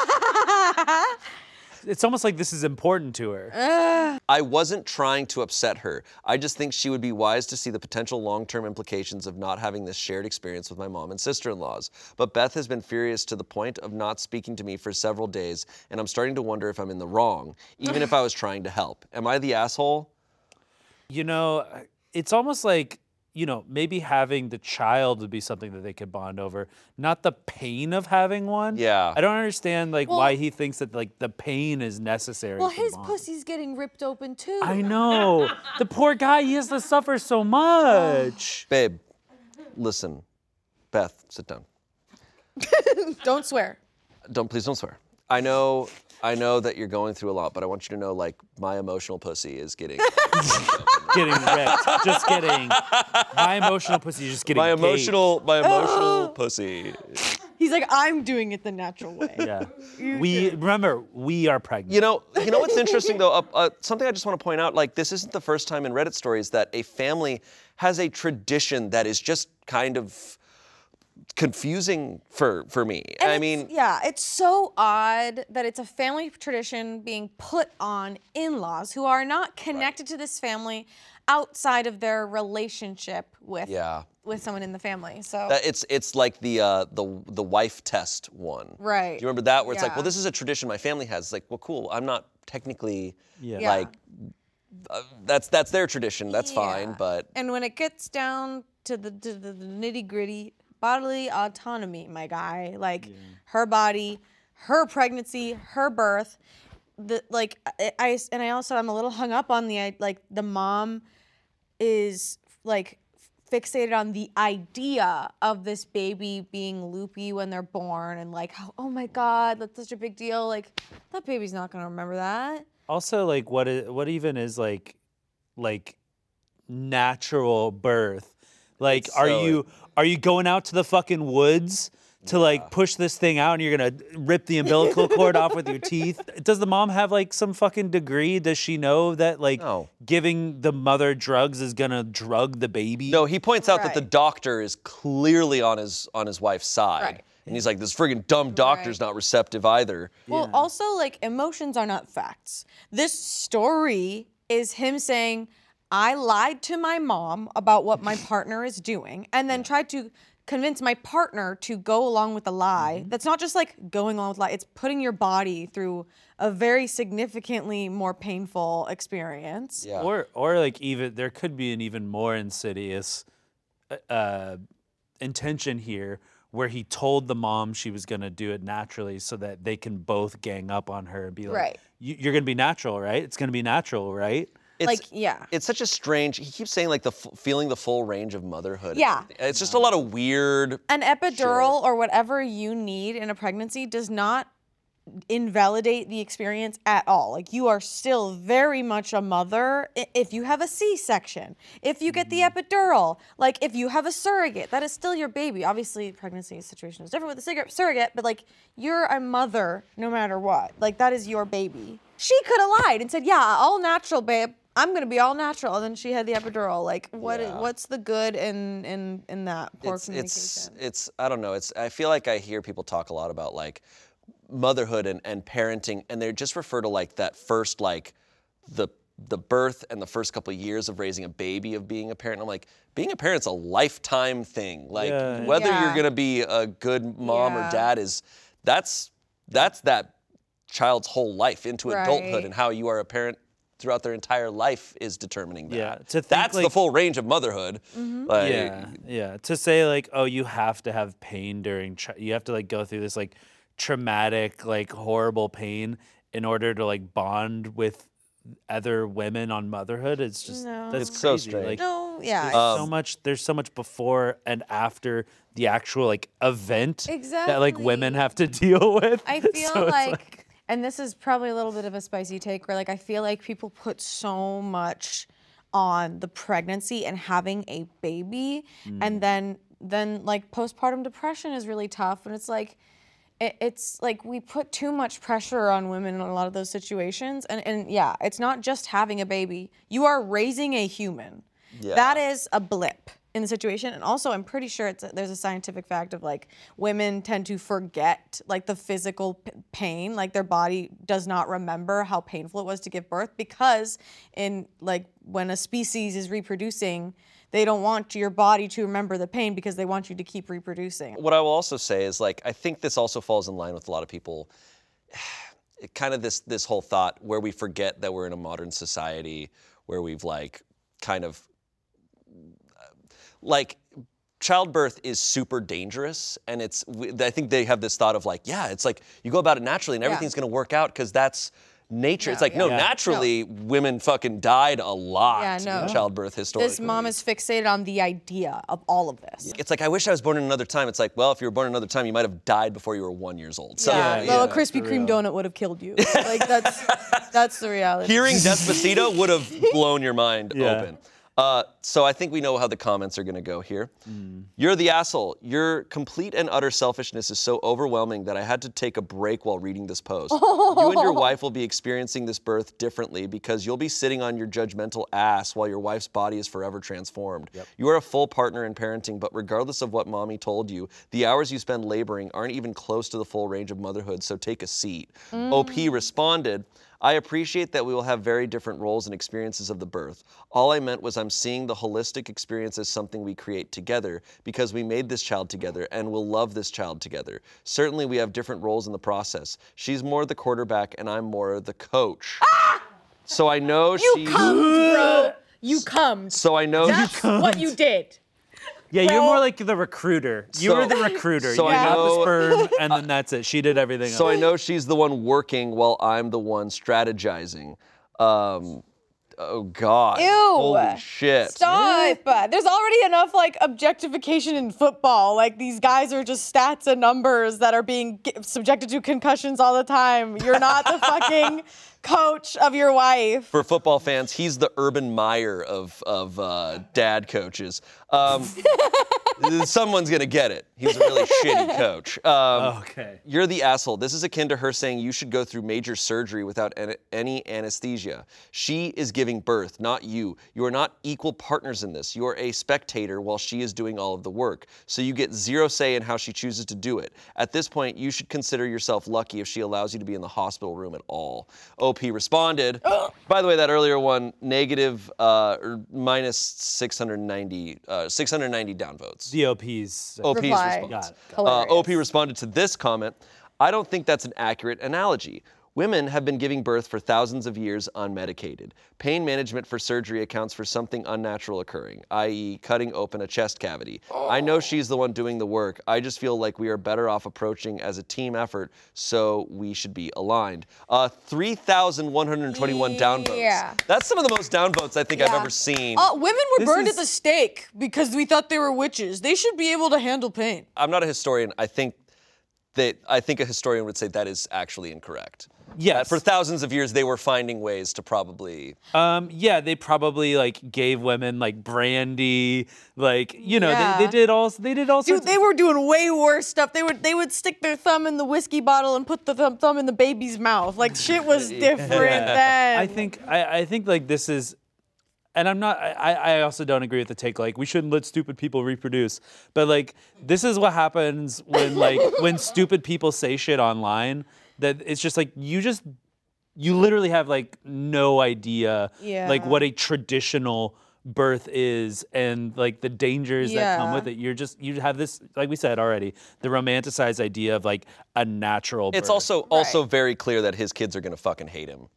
[laughs] It's almost like this is important to her. I wasn't trying to upset her. I just think she would be wise to see the potential long term implications of not having this shared experience with my mom and sister in laws. But Beth has been furious to the point of not speaking to me for several days, and I'm starting to wonder if I'm in the wrong, even if I was trying to help. Am I the asshole? You know, it's almost like you know, maybe having the child would be something that they could bond over, not the pain of having one. Yeah. I don't understand like why he thinks that like the pain is necessary. Well, his bond. pussy's getting ripped open too. I know. the poor guy, he has to suffer so much. [sighs] Babe, listen. Beth, sit down. [laughs] Don't swear. Don't please don't swear. I know I know that you're going through a lot, but I want you to know like my emotional pussy is getting [laughs] getting ripped. Just getting My emotional pussy is just getting my gaped. emotional my emotional pussy. He's like, I'm doing it the natural way. Yeah. We remember we are pregnant. You know, you know what's interesting though. Uh, uh, something I just want to point out. Like, this isn't the first time in Reddit stories that a family has a tradition that is just kind of confusing for for me. And I mean, yeah, it's so odd that it's a family tradition being put on in-laws who are not connected to this family outside of their relationship with yeah, with someone in the family. So that it's it's like the uh, the the wife test one. Right. Do you remember that? Where it's like, well, this is a tradition my family has. It's like, well, cool. I'm not technically Yeah. Yeah. like. Uh, that's that's their tradition. That's fine, but and when it gets down to the to the, the nitty gritty, bodily autonomy, my guy, like her body, her pregnancy, her birth, the like I, I and I also I'm a little hung up on the like the mom is like fixated on the idea of this baby being loopy when they're born and like oh my god that's such a big deal. Like that baby's not gonna remember that. Also, like, what is what even is like, like, natural birth? Like, It's are so- you are you going out to the fucking woods to like push this thing out and you're gonna rip the umbilical cord off with your teeth? [laughs] Does the mom have like some fucking degree? Does she know that like No. giving the mother drugs is gonna drug the baby? No, he points out that the doctor is clearly on his on his wife's side. Right. And he's like, this friggin' dumb doctor's Right. not receptive either. Well, also like emotions are not facts. This story is him saying, "I lied to my mom about what my [laughs] partner is doing, and then tried to convince my partner to go along with the lie." That's not just like going along with the lie; it's putting your body through a very significantly more painful experience. Yeah. Or or like even there could be an even more insidious uh, uh, intention here where he told the mom she was gonna do it naturally so that they can both gang up on her and be like, Right. "You're gonna be natural, right? It's gonna be natural, right?" It's, Like, yeah. It's such a strange. He keeps saying like the f- feeling the full range of motherhood. Yeah. It's just a lot of weird. An epidural or whatever you need in a pregnancy does not invalidate the experience at all. Like you are still very much a mother if you have a C-section, if you get the mm-hmm. epidural, like if you have a surrogate, that is still your baby. Obviously, pregnancy situation is different with a surrogate, but like you're a mother no matter what. Like that is your baby. She could have lied and said, "Yeah, all natural, babe. I'm gonna be all natural." And then she had the epidural. Like what? Yeah. What's the good in in in that poor It's it's communication? it's. I don't know. It's. I feel like I hear people talk a lot about like motherhood and, and parenting, and they just refer to like that first like the the birth and the first couple of years of raising a baby of being a parent. I'm like, being a parent's a lifetime thing. Like Yeah. whether you're gonna be a good mom or dad is that's that's that child's whole life into adulthood and how you are a parent throughout their entire life is determining that. Yeah, to think, that's the full range of motherhood. Mm-hmm. Like, yeah, yeah. To say like, oh, you have to have pain during, chi- you have to like go through this like traumatic, like horrible pain in order to like bond with other women on motherhood. It's just No. that's It's so crazy. strange. Like, no, yeah. there's Um, so much. There's so much before and after the actual like event exactly. that like women have to [laughs] deal with. I [laughs] feel So it's like, and this is probably a little bit of a spicy take, where like I feel like people put so much on the pregnancy and having a baby, Mm. and then then like postpartum depression is really tough, and it's like. It, it's like we put too much pressure on women in a lot of those situations, and and yeah, it's not just having a baby. You are raising a human. That is a blip in the situation, and also I'm pretty sure it's there's a scientific fact of like women tend to forget like the physical p- pain, like their body does not remember how painful it was to give birth because in like when a species is reproducing, they don't want your body to remember the pain because they want you to keep reproducing. what I will also say is like I think this also falls in line with a lot of people. [sighs] Kind of this this whole thought where we forget that we're in a modern society where we've like kind of like childbirth is super dangerous and it's i think they have this thought of like yeah it's like you go about it naturally and everything's going to work out because that's nature it's No, like no yeah. naturally women fucking died a lot Yeah, no. in childbirth historically This mom is fixated on the idea of all of this. it's like i wish i was born in another time it's like well if you were born in another time you might have died before you were one years old so Yeah, Yeah, well, yeah, a Krispy Kreme donut would have killed you. [laughs] like that's that's the reality. hearing Despacito would have blown your mind [laughs] Yeah. open. Uh, so I think we know how the comments are going to go here. You're the asshole. Your complete and utter selfishness is so overwhelming that I had to take a break while reading this post. You and your [laughs] wife will be experiencing this birth differently because you'll be sitting on your judgmental ass while your wife's body is forever transformed. You are a full partner in parenting, but regardless of what mommy told you, the hours you spend laboring aren't even close to the full range of motherhood, so take a seat. OP responded, I appreciate that we will have very different roles and experiences of the birth. All I meant was I'm seeing the holistic experience as something we create together because we made this child together and will love this child together. Certainly, we have different roles in the process. She's more the quarterback and I'm more the coach. Ah! So I know You she. cummed, bro. You cummed. So I know. That's what you did. Yeah, you're more like the recruiter. You were So- the recruiter. so you I got the know- sperm, [laughs] and then that's it. She did everything So else. I know she's the one working while I'm the one strategizing. Um, oh God. Ew. Holy shit. Stop! There's already enough like objectification in football. Like these guys are just stats and numbers that are being subjected to concussions all the time. You're not the fucking [laughs] coach of your wife. for football fans, he's the Urban Meyer of of uh, dad coaches. Um, [laughs] someone's gonna get it. He's a really [laughs] shitty coach. Um, okay. You're the asshole. This is akin to her saying you should go through major surgery without an- any anesthesia. She is giving birth, not you. You are not equal partners in this. You are a spectator while she is doing all of the work. So you get zero say in how she chooses to do it. At this point, you should consider yourself lucky if she allows you to be in the hospital room at all. OP responded. [gasps] By the way, that earlier one, negative uh, or minus 690, uh, 690 downvotes. DOP's. OP's Reply. response. Got it, got Uh, OP responded to this comment I don't think that's an accurate analogy. Women have been giving birth for thousands of years unmedicated. Pain management for surgery accounts for something unnatural occurring, i.e., cutting open a chest cavity. I know she's the one doing the work. I just feel like we are better off approaching as a team effort, so we should be aligned. Uh, 3,121 downvotes. Yeah. That's some of the most downvotes I think I've ever seen. Uh, women were This burned is- at the stake because we thought they were witches. They should be able to handle pain. I'm not a historian. I think that I think a historian would say that is actually incorrect. Yes. For thousands of years, they were finding ways to probably. Um, yeah, they probably like gave women like brandy, like you know, Yeah. they, they did all they did all Dude, sorts. they were doing way worse stuff. They would they would stick their thumb in the whiskey bottle and put the thumb, thumb in the baby's mouth. Like shit was [laughs] different then. I think I, I think like this is and I'm not I, I also don't agree with the take like we shouldn't let stupid people reproduce. But like this is what happens when like when stupid people say shit online that it's just like you just you literally have like no idea like what a traditional birth is and like the dangers that come with it you're just you have this like we said already the romanticized idea of like a natural birth. It's birth. also also very clear that his kids are gonna fucking hate him.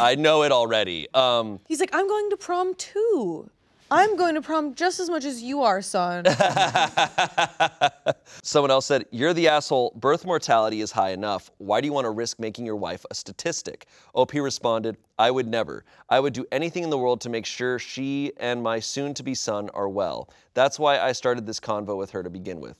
I know it already. Um, He's like, I'm going to prom too. I'm going to prom just as much as you are, son. [laughs] someone else said, "You're the asshole. Birth mortality is high enough. Why do you want to risk making your wife a statistic?" OP responded, "I would never. I would do anything in the world to make sure she and my soon-to-be son are well. That's why I started this convo with her to begin with."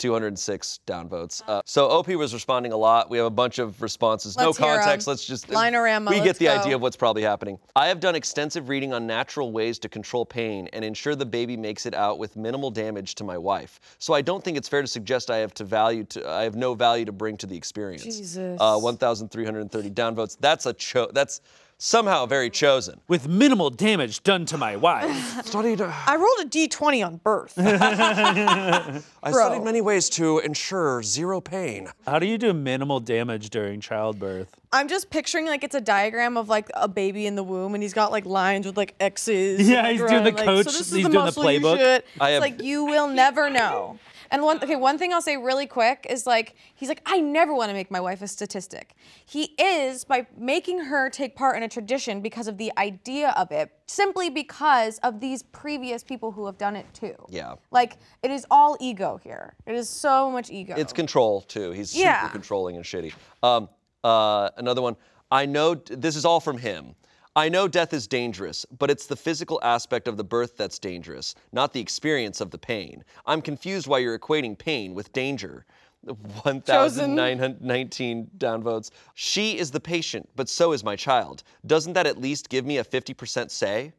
206 downvotes. Uh, so OP was responding a lot. We have a bunch of responses. Let's no context. Let's just Linorama, We get the go. idea of what's probably happening. I have done extensive reading on natural ways to control pain and ensure the baby makes it out with minimal damage to my wife. So I don't think it's fair to suggest I have to value to I have no value to bring to the experience. Jesus. Uh, 1,330 downvotes. That's a cho. That's somehow very chosen. with minimal damage done to my wife [laughs] Studied. Uh, I rolled a d20 on birth. [laughs] [laughs] I Bro. studied many ways to ensure zero pain. How do you do minimal damage during childbirth? I'm just picturing like it's a diagram of like a baby in the womb, and he's got like lines with like X's. Yeah, he's doing the around, like, coach, So this is he's the doing the playbook. should- I It's have- like you will never know. And one okay, one thing I'll say really quick is like he's like I never want to make my wife a statistic. He is by making her take part in a tradition because of the idea of it, simply because of these previous people who have done it too. Yeah. Like it is all ego here. It is so much ego. It's control too. He's Yeah. super controlling and shitty. Um, uh, another one. I know this is all from him. I know death is dangerous, but it's the physical aspect of the birth that's dangerous, not the experience of the pain. I'm confused why you're equating pain with danger. [laughs] 1,919 downvotes. She is the patient, but so is my child. Doesn't that at least give me a 50% say?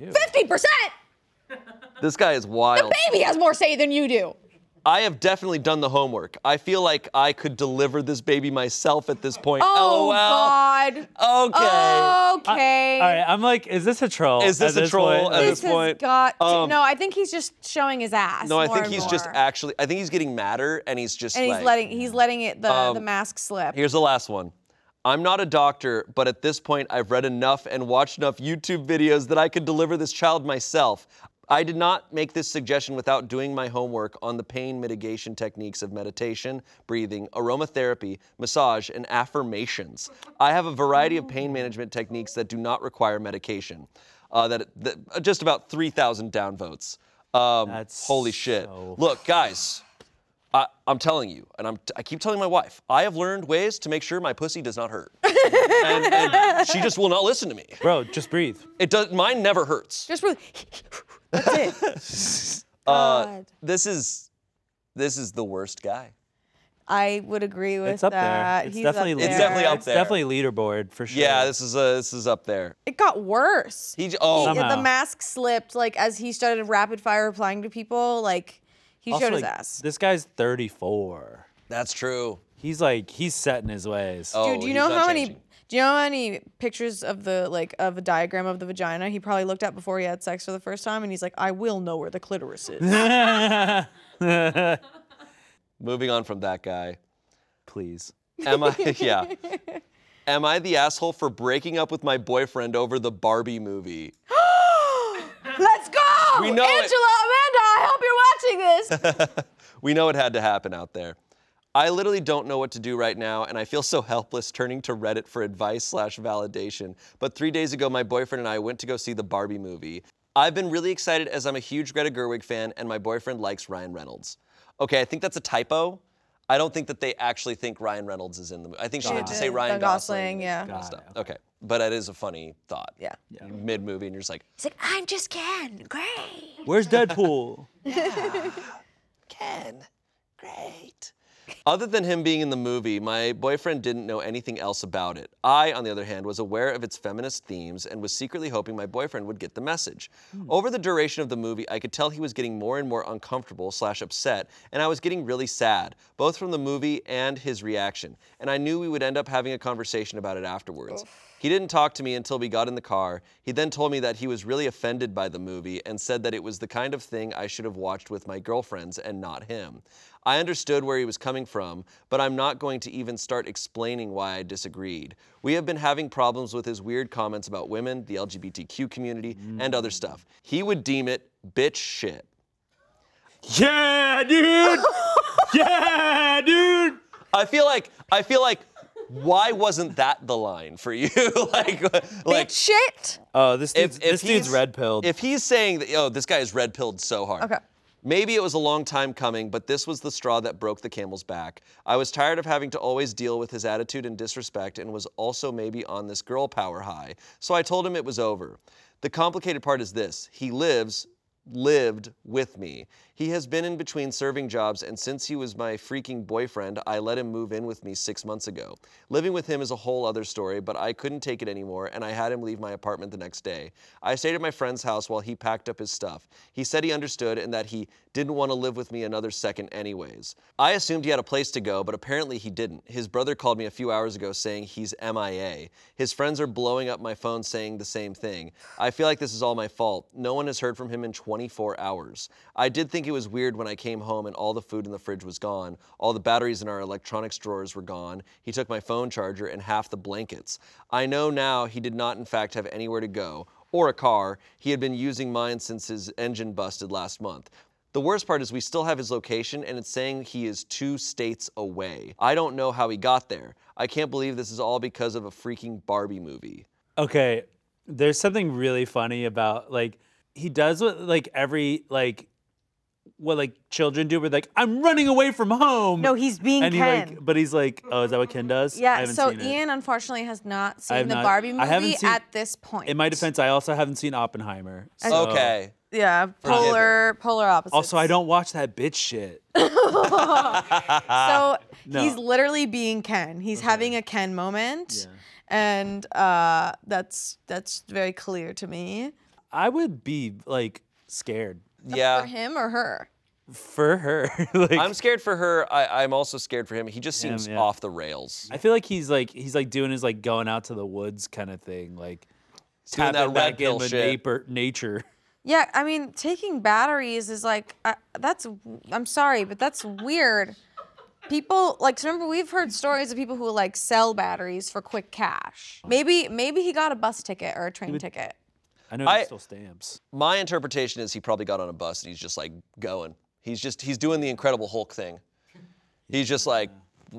50%! This guy is wild. The baby has more say than you do. I have definitely done the homework. I feel like I could deliver this baby myself at this point. Oh LOL. God. Okay. Okay. All right, I'm like, is this a troll? Is this at a troll point? at Like, this This point? has got to- Um, no, I think he's just showing his ass. No, I more think and he's just more. actually. I think he's getting madder, and he's just and he's like. letting he's letting it the, the Um, mask slip. Here's the last one. I'm not a doctor, but at this point, I've read enough and watched enough YouTube videos that I could deliver this child myself. I did not make this suggestion without doing my homework on the pain mitigation techniques of meditation, breathing, aromatherapy, massage, and affirmations. I have a variety of pain management techniques that do not require medication. Uh, that, that uh, just about 3,000 downvotes. Um, That's holy shit! so- Look, guys, I, I'm telling you, and I'm, I keep telling my wife, I have learned ways to make sure my pussy does not hurt. [laughs] and, and she just will not listen to me. Bro, just breathe. It does. Mine never hurts. just really. [laughs] That's it. [laughs] Uh, God. this is, this is the worst guy. I would agree with It's up that. there. It's He's definitely up It's there. definitely up It's there. definitely leaderboard for sure. Yeah, this is uh, this is up there. It got worse. He j- oh He- Somehow. the mask slipped like as he started rapid fire replying to people. Like he Also, showed his like, ass. This guy's 34. that's true. He's like, he's set in his ways. Oh, Dude, do you he's know not how many? changing. Do you know any pictures of the like of a diagram of the vagina he probably looked at before he had sex for the first time, and he's like, I will know where the clitoris is. [laughs] Moving on from that guy. Please. Am I? [laughs] yeah. [laughs] Am I the asshole for breaking up with my boyfriend over the Barbie movie? [gasps] Let's go, We know it. Angela, Amanda. I hope you're watching this. We know it had to happen out there. I literally don't know what to do right now, and I feel so helpless turning to Reddit for advice slash validation. But three days ago, my boyfriend and I went to go see the Barbie movie. I've been really excited as I'm a huge Greta Gerwig fan, and my boyfriend likes Ryan Reynolds. Okay, I think that's a typo. I don't think that they actually think Ryan Reynolds is in the movie. I think she meant to say. Ryan Ryan Gosling. Gosling, yeah. kind of Got stuff. it, Okay, but it is a funny thought. Yeah. Mid movie, and you're just like, He's like, I'm just Ken. Great. Where's Deadpool? [laughs] [laughs] Ken, great. Other than him being in the movie, my boyfriend didn't know anything else about it. I, on the other hand, was aware of its feminist themes and was secretly hoping my boyfriend would get the message. Hmm. Over the duration of the movie, I could tell he was getting more and more uncomfortable slash upset, and I was getting really sad, both from the movie and his reaction. And I knew we would end up having a conversation about it afterwards. He didn't talk to me until we got in the car. He then told me that he was really offended by the movie and said that it was the kind of thing I should have watched with my girlfriends and not him. I understood where he was coming from, but I'm not going to even start explaining why I disagreed. We have been having problems with his weird comments about women, the LGBTQ community, and other stuff. He would deem it bitch shit. yeah, dude. [laughs] yeah, dude. I feel like I feel like why wasn't that the line for you? like [laughs] like Bitch shit. Oh, this dude's, this dude's red pilled. If he's saying that, oh, this guy is red pilled so hard. Okay. Maybe it was a long time coming, but this was the straw that broke the camel's back. I was tired of having to always deal with his attitude and disrespect and was also maybe on this girl power high. So I told him it was over. The complicated part is this he lives, lived with me. He has been in between serving jobs, and since he was my freaking boyfriend, I let him move in with me six months ago. Living with him is a whole other story, but I couldn't take it anymore, and I had him leave my apartment the next day. I stayed at my friend's house while he packed up his stuff. He said he understood and that he didn't want to live with me another second, anyways. I assumed he had a place to go, but apparently he didn't. His brother called me a few hours ago saying he's MIA. His friends are blowing up my phone saying the same thing. I feel like this is all my fault. No one has heard from him in 24 hours. I did think it was weird when I came home and all the food in the fridge was gone. All the batteries in our electronics drawers were gone. He took my phone charger and half the blankets. I know now he did not, in fact, have anywhere to go or a car. He had been using mine since his engine busted last month. The worst part is we still have his location and it's saying he is two states away. I don't know how he got there. I can't believe this is all because of a freaking Barbie movie. Okay, there's something really funny about like he does what like every like what like children do. Where like I'm running away from home. No, he's being and he Ken. like, but he's like, oh, is that what Ken does? Yeah, haven't so seen it. Ian unfortunately has not I seen have the not- Barbie I movie haven't seen- at this point. In my defense, I also haven't seen Oppenheimer. so- Okay. Yeah, polar polar opposites. Also, I don't watch that bitch shit. [laughs] So No. he's literally being Ken. He's having a Ken moment, and uh, that's that's very clear to me. I would be like scared Yeah. For him or her. for her. [laughs] like I'm scared for her. I, I'm also scared for him. He just Him, seems yeah. off the rails. I feel like he's like he's like doing his like going out to the woods kind of thing, like doing that tapping red back pill in with shit. naper- nature. Yeah, I mean, taking batteries is like uh, that's. I'm sorry, but that's weird. People like so remember we've heard stories of people who like sell batteries for quick cash. Maybe maybe he got a bus ticket or a train ticket. I know I- still stamps. My interpretation is he probably got on a bus and he's just like going. He's just he's doing the Incredible Hulk thing. He's just like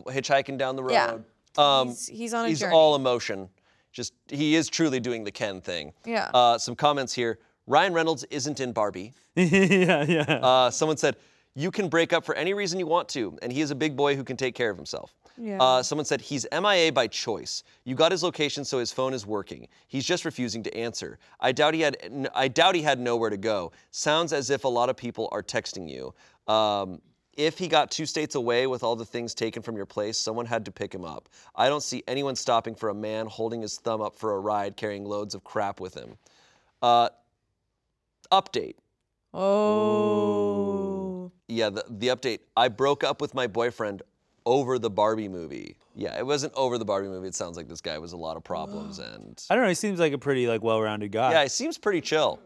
hitchhiking down the road. Yeah. Um, He's- he's on a he's journey. all emotion. Just he is truly doing the Ken thing. Yeah. Uh, some comments here. Ryan Reynolds isn't in Barbie. [laughs] yeah, yeah. Uh, someone said, You can break up for any reason you want to, and he is a big boy who can take care of himself. Yeah. Uh, someone said, He's MIA by choice. You got his location, so his phone is working. He's just refusing to answer. I doubt he had, n- I doubt he had nowhere to go. Sounds as if a lot of people are texting you. Um, if he got two states away with all the things taken from your place, someone had to pick him up. I don't see anyone stopping for a man holding his thumb up for a ride carrying loads of crap with him. Uh, update. Oh. Yeah, the, the update. I broke up with my boyfriend over the Barbie movie. Yeah, it wasn't over the Barbie movie. It sounds like this guy was a lot of problems and I don't know. He seems like a pretty like well-rounded guy. yeah, he seems pretty chill.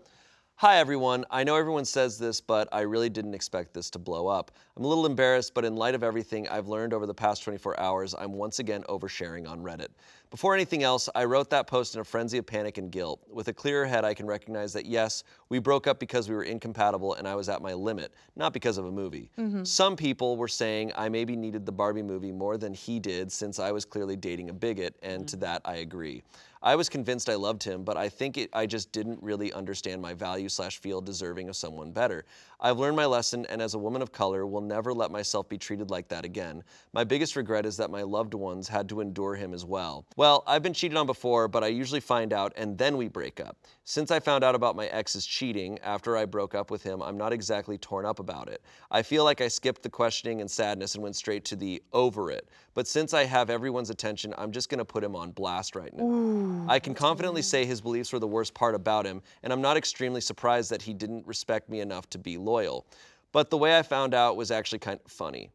Hi everyone. I know everyone says this, but I really didn't expect this to blow up. I'm a little embarrassed, but in light of everything I've learned over the past 24 hours, I'm once again oversharing on Reddit. Before anything else, I wrote that post in a frenzy of panic and guilt. With a clearer head, I can recognize that yes, we broke up because we were incompatible and I was at my limit, not because of a movie. Mm-hmm. Some people were saying I maybe needed the Barbie movie more than he did since I was clearly dating a bigot, and to mm. that I agree. I was convinced I loved him, but I think it, I just didn't really understand my value slash feel deserving of someone better. I've learned my lesson, and as a woman of color, will never let myself be treated like that again. My biggest regret is that my loved ones had to endure him as well. Well, I've been cheated on before, but I usually find out and then we break up. Since I found out about my ex's cheating after I broke up with him, I'm not exactly torn up about it. I feel like I skipped the questioning and sadness and went straight to the over it. But since I have everyone's attention, I'm just gonna put him on blast right now. I can confidently say his beliefs were the worst part about him, and I'm not extremely surprised that he didn't respect me enough to be loyal. But the way I found out was actually kind of funny.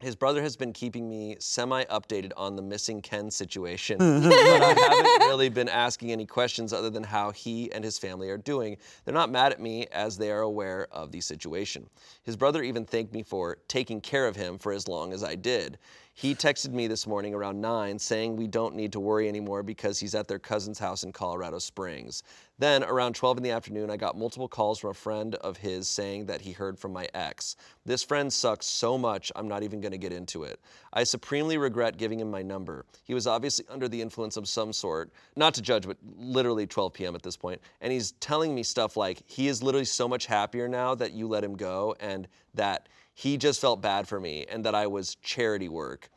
His brother has been keeping me semi updated on the missing Ken situation, [laughs] but I haven't really been asking any questions other than how he and his family are doing. They're not mad at me as they are aware of the situation. His brother even thanked me for taking care of him for as long as I did. He texted me this morning around 9 saying we don't need to worry anymore because he's at their cousin's house in Colorado Springs. Then, around 12 in the afternoon, I got multiple calls from a friend of his saying that he heard from my ex. This friend sucks so much, I'm not even going to get into it. I supremely regret giving him my number. He was obviously under the influence of some sort, not to judge, but literally 12 p.m. at this point, And he's telling me stuff like he is literally so much happier now that you let him go and that he just felt bad for me and that I was charity work.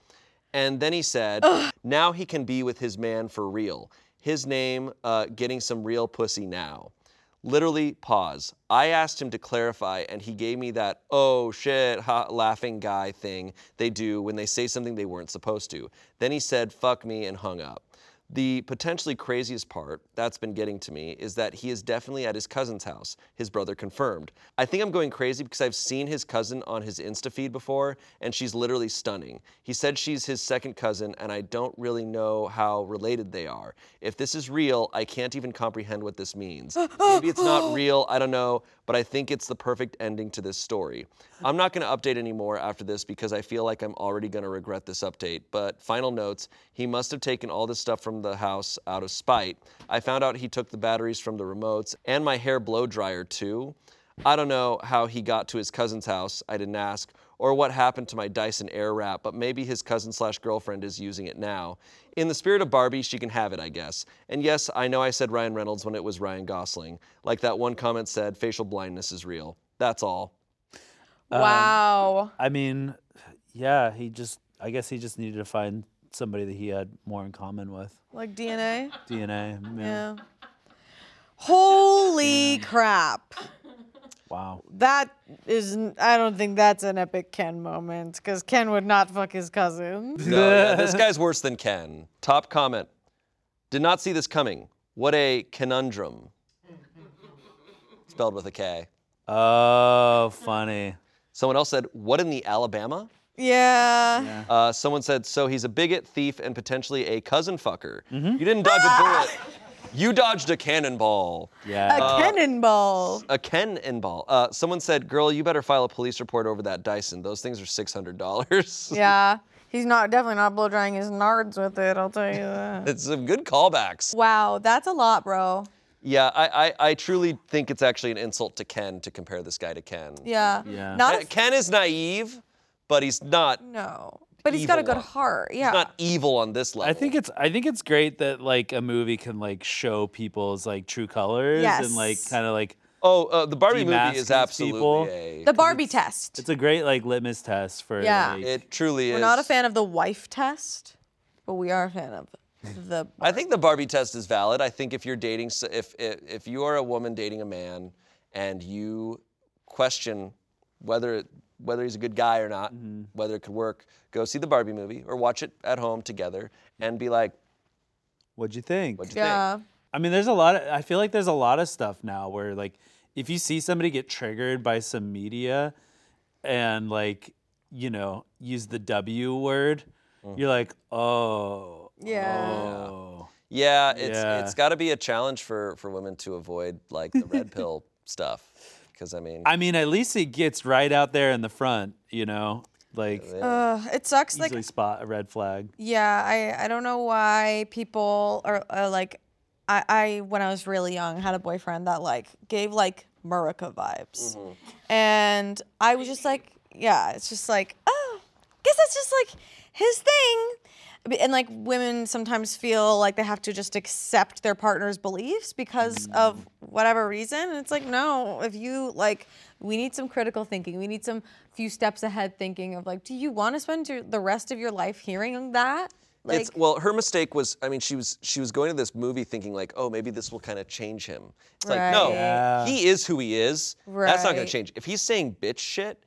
And then he said, now he can be with his man for real. His name, uh, getting some real pussy now. Literally, pause. I asked him to clarify, and he gave me that, oh shit, ha, laughing guy thing they do when they say something they weren't supposed to. Then he said, fuck me, and hung up. The potentially craziest part that's been getting to me is that he is definitely at his cousin's house, his brother confirmed. I think I'm going crazy because I've seen his cousin on his Insta feed before, and she's literally stunning. He said she's his second cousin, and I don't really know how related they are. If this is real, I can't even comprehend what this means. [gasps] Maybe it's not real, I don't know, but I think it's the perfect ending to this story. I'm not going to update anymore after this because I feel like I'm already going to regret this update. But final notes he must have taken all this stuff from the house out of spite. I found out he took the batteries from the remotes and my hair blow dryer too. I don't know how he got to his cousin's house. I didn't ask. Or what happened to my Dyson Airwrap, but maybe his cousin slash girlfriend is using it now. In the spirit of Barbie, she can have it, I guess. And yes, I know I said Ryan Reynolds when it was Ryan Gosling. Like that one comment said, facial blindness is real. That's all. wow. I mean, yeah, he just. I guess he just needed to find somebody that he had more in common with. Like DNA. DNA. Yeah. Yeah. Holy crap. Wow. That is, I don't think that's an epic Ken moment because Ken would not fuck his cousin. [laughs] No, yeah, this guy's [laughs] worse than Ken. Top comment. Did not see this coming. What a conundrum. Spelled with a K. Oh, funny. Someone else said, What in the Alabama? Yeah. Uh, someone said, So he's a bigot, thief, and potentially a cousin fucker. You didn't dodge a bullet. You dodged a cannonball. Yeah. A cannonball. A cannonball. Uh, someone said, Girl, you better file a police report over that Dyson. Those things are $600. [laughs] Yeah. He's not definitely not blow drying his nards with it, I'll tell you that. It's some good callbacks. wow, that's a lot, bro. Yeah, I, I, I truly think it's actually an insult to Ken to compare this guy to Ken. Yeah. Yeah. Not Uh, a, Ken is naive, but he's not no. But he's got a good on- heart. Yeah. he's not evil on this level. I think it's I think it's great that like a movie can like show people's like true colors and like kind of like Oh, uh, the Barbie movie is these absolutely people. a. the Barbie test. it's a great like litmus test for Yeah. like, it truly is. We're not a fan of the wife test, but we are a fan of the. I think the Barbie test is valid. I think if you're dating, if if, if you are a woman dating a man, and you question whether whether he's a good guy or not, Mm-hmm. whether it could work, go see the Barbie movie or watch it at home together and be like, what'd you think? "What'd you Yeah. think?" I mean, there's a lot of, I feel like there's a lot of stuff now where like if you see somebody get triggered by some media and like, you know, use the W word, Mm. you're like, oh, Yeah. oh. Yeah, it's Yeah. it's got to be a challenge for for women to avoid like the red [laughs] pill stuff, because I mean, I mean, at least it gets right out there in the front, you know, like Uh, it sucks. Like easily spot a red flag. Yeah, I, I don't know why people are uh, like, I, I when I was really young had a boyfriend that like gave like Murica vibes, and I was just like, yeah, it's just like, oh, guess that's just like his thing. B- And like women sometimes feel like they have to just accept their partner's beliefs because of whatever reason. And it's like, no, if you like, we need some critical thinking. We need some few steps ahead thinking of like, do you want to spend your, the rest of your life hearing that? Like, it's well, her mistake was. I mean, she was she was going to this movie thinking like, oh, maybe this will kind of change him. It's like, no, Yeah. he is who he is. Right. That's not going to change. If he's saying bitch shit,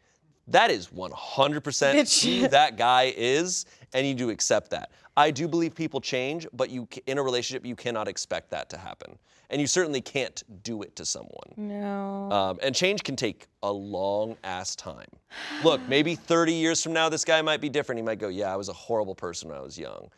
that is 100% Bitch who that guy is, and you do accept that. I do believe people change, but you in a relationship you cannot expect that to happen, and you certainly can't do it to someone. no. Um, and change can take a long ass time. Look, maybe 30 years from now, this guy might be different. He might go, Yeah, I was a horrible person when I was young.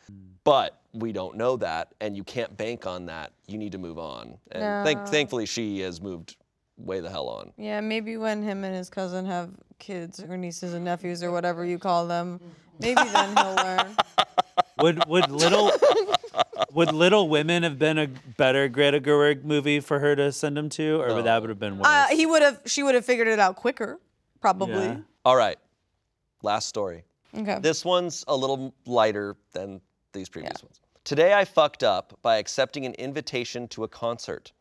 But we don't know that, and you can't bank on that. You need to move on. And thank, No. thankfully, she has moved way the hell on. Yeah, maybe when him and his cousin have kids or nieces and nephews or whatever you call them, maybe then he'll [laughs] learn. Would would little would Little Women have been a better Greta Gerwig movie for her to send him to, or would that would have been worse? Uh, he would have. She would have figured it out quicker, probably. Yeah. All right, last story. Okay. This one's a little lighter than these previous ones. Today I fucked up by accepting an invitation to a concert.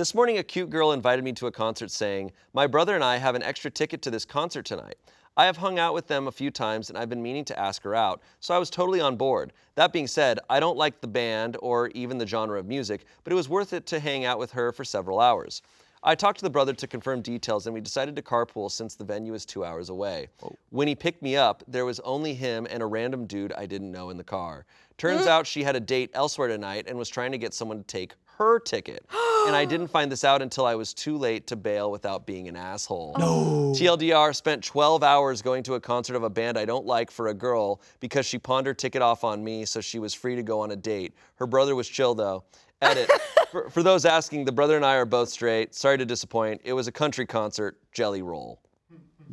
This morning, a cute girl invited me to a concert saying, My brother and I have an extra ticket to this concert tonight. I have hung out with them a few times and I've been meaning to ask her out, so I was totally on board. That being said, I don't like the band or even the genre of music, but it was worth it to hang out with her for several hours. I talked to the brother to confirm details and we decided to carpool since the venue is two hours away. Oh. When he picked me up, there was only him and a random dude I didn't know in the car. Turns out she had a date elsewhere tonight and was trying to get someone to take her ticket. and I didn't [gasps] find this out until I was too late to bail without being an asshole. No. TLDR spent 12 hours going to a concert of a band I don't like for a girl because she pawned her ticket off on me so she was free to go on a date. Her brother was chill though. Edit. [laughs] for, for those asking, the brother and I are both straight. Sorry to disappoint. It was a country concert. Jelly roll.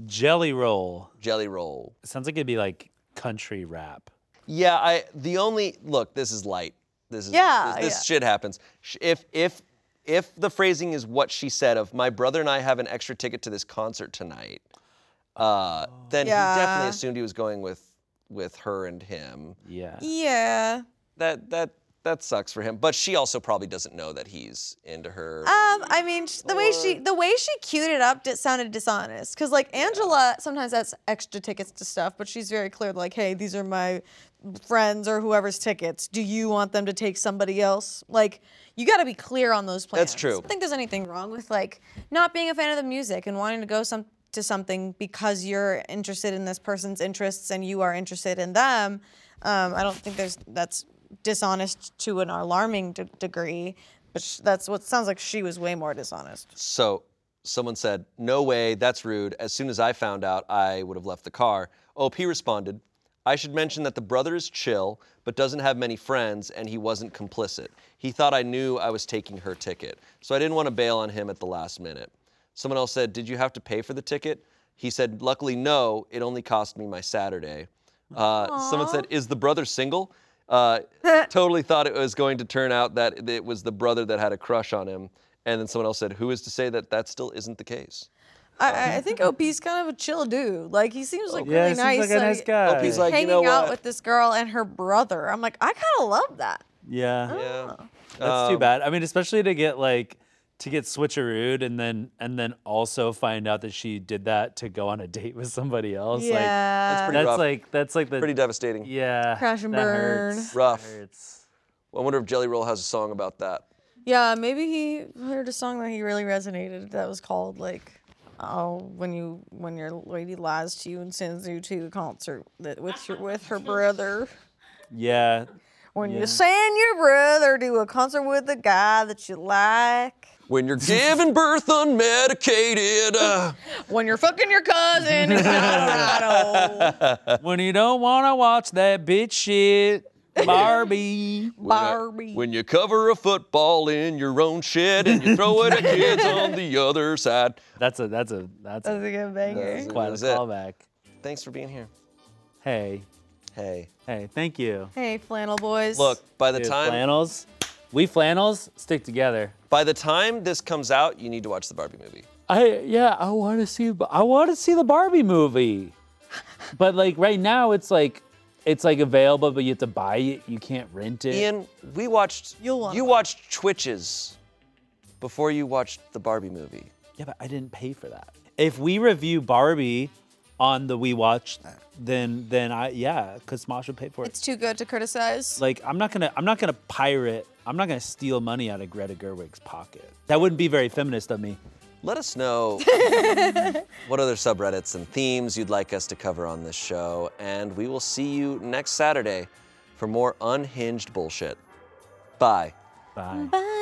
Jelly roll. Jelly roll. Sounds like it'd be like country rap. Yeah, I the only look, this is light. This is Yeah, this, this yeah. shit happens. If if if the phrasing is what she said of my brother and I have an extra ticket to this concert tonight, uh, then he definitely assumed he was going with with her and him. Yeah. Yeah. That that that sucks for him. But she also probably doesn't know that he's into her. Um, I mean, the way she the way she queued it up did sounded dishonest. Cause like Angela sometimes has extra tickets to stuff, but she's very clear, like, hey, these are my friends or whoever's tickets. Do you want them to take somebody else? Like, you got to be clear on those plans. That's true. I don't think there's anything wrong with like not being a fan of the music and wanting to go some to something because you're interested in this person's interests and you are interested in them. Um, I don't think there's that's dishonest to an alarming de- degree. But sh- that's what sounds like she was way more dishonest. So someone said, No way, that's rude. As soon as I found out, I would have left the car. OP responded, I should mention that the brother is chill, but doesn't have many friends, and he wasn't complicit. He thought I knew I was taking her ticket, so I didn't want to bail on him at the last minute. Someone else said, Did you have to pay for the ticket? He said, Luckily, no, it only cost me my Saturday. Uh, someone said, Is the brother single? Uh, [laughs] totally thought it was going to turn out that it was the brother that had a crush on him. And then someone else said, Who is to say that that still isn't the case? I- I, I think OP's kind of a chill dude. Like he seems like Yeah, really seems nice. like a nice guy. OP's like, hanging you know out what? with this girl and her brother. I'm like, I kind of love that. Yeah. yeah. That's too Um, bad. I mean, especially to get like to get switcherooed and then and then also find out that she did that to go on a date with somebody else. yeah. That's Like pretty that's rough. like that's like the Pretty devastating. yeah. Crash and burn. hurts. Rough. That hurts. I wonder if Jelly Roll has a song about that. Yeah, maybe he heard a song that he really resonated. That was called like, oh, when you when your lady lies to you and sends you to a concert that with your with her brother. Yeah. When Yeah. you send your brother to a concert with a guy that you like. When you're giving birth unmedicated. Uh, [laughs] When you're fucking your cousin [laughs] in Colorado. when you don't want to watch that bitch shit, Barbie. Barbie. when you cover a football in your own shit and you throw it at kids on the other side. That's a that's a that's That's a, a good banger. That's- quite a was it. callback. Thanks for being here. Hey, Hey. hey, thank you. Hey, flannel boys. Look, by the Dude, time flannels, we flannels stick together. By the time this comes out, you need to watch the Barbie movie. I yeah, I want to see I want to see the Barbie movie. but like right now it's like it's like available but you have to buy it. You can't rent it. Ian, we watched You'll wanna you watch watched Twitches before you watched the Barbie movie. Yeah, but I didn't pay for that. If we review Barbie on the We Watch, then then I yeah, cuz Smosh would pay for it. It's too good to criticize. like I'm not gonna I'm not gonna pirate I'm not gonna steal money out of Greta Gerwig's pocket. That wouldn't be very feminist of me. Let us know [laughs] what other subreddits and themes you'd like us to cover on this show, and we will see you next Saturday for more unhinged bullshit. Bye. Bye. Bye.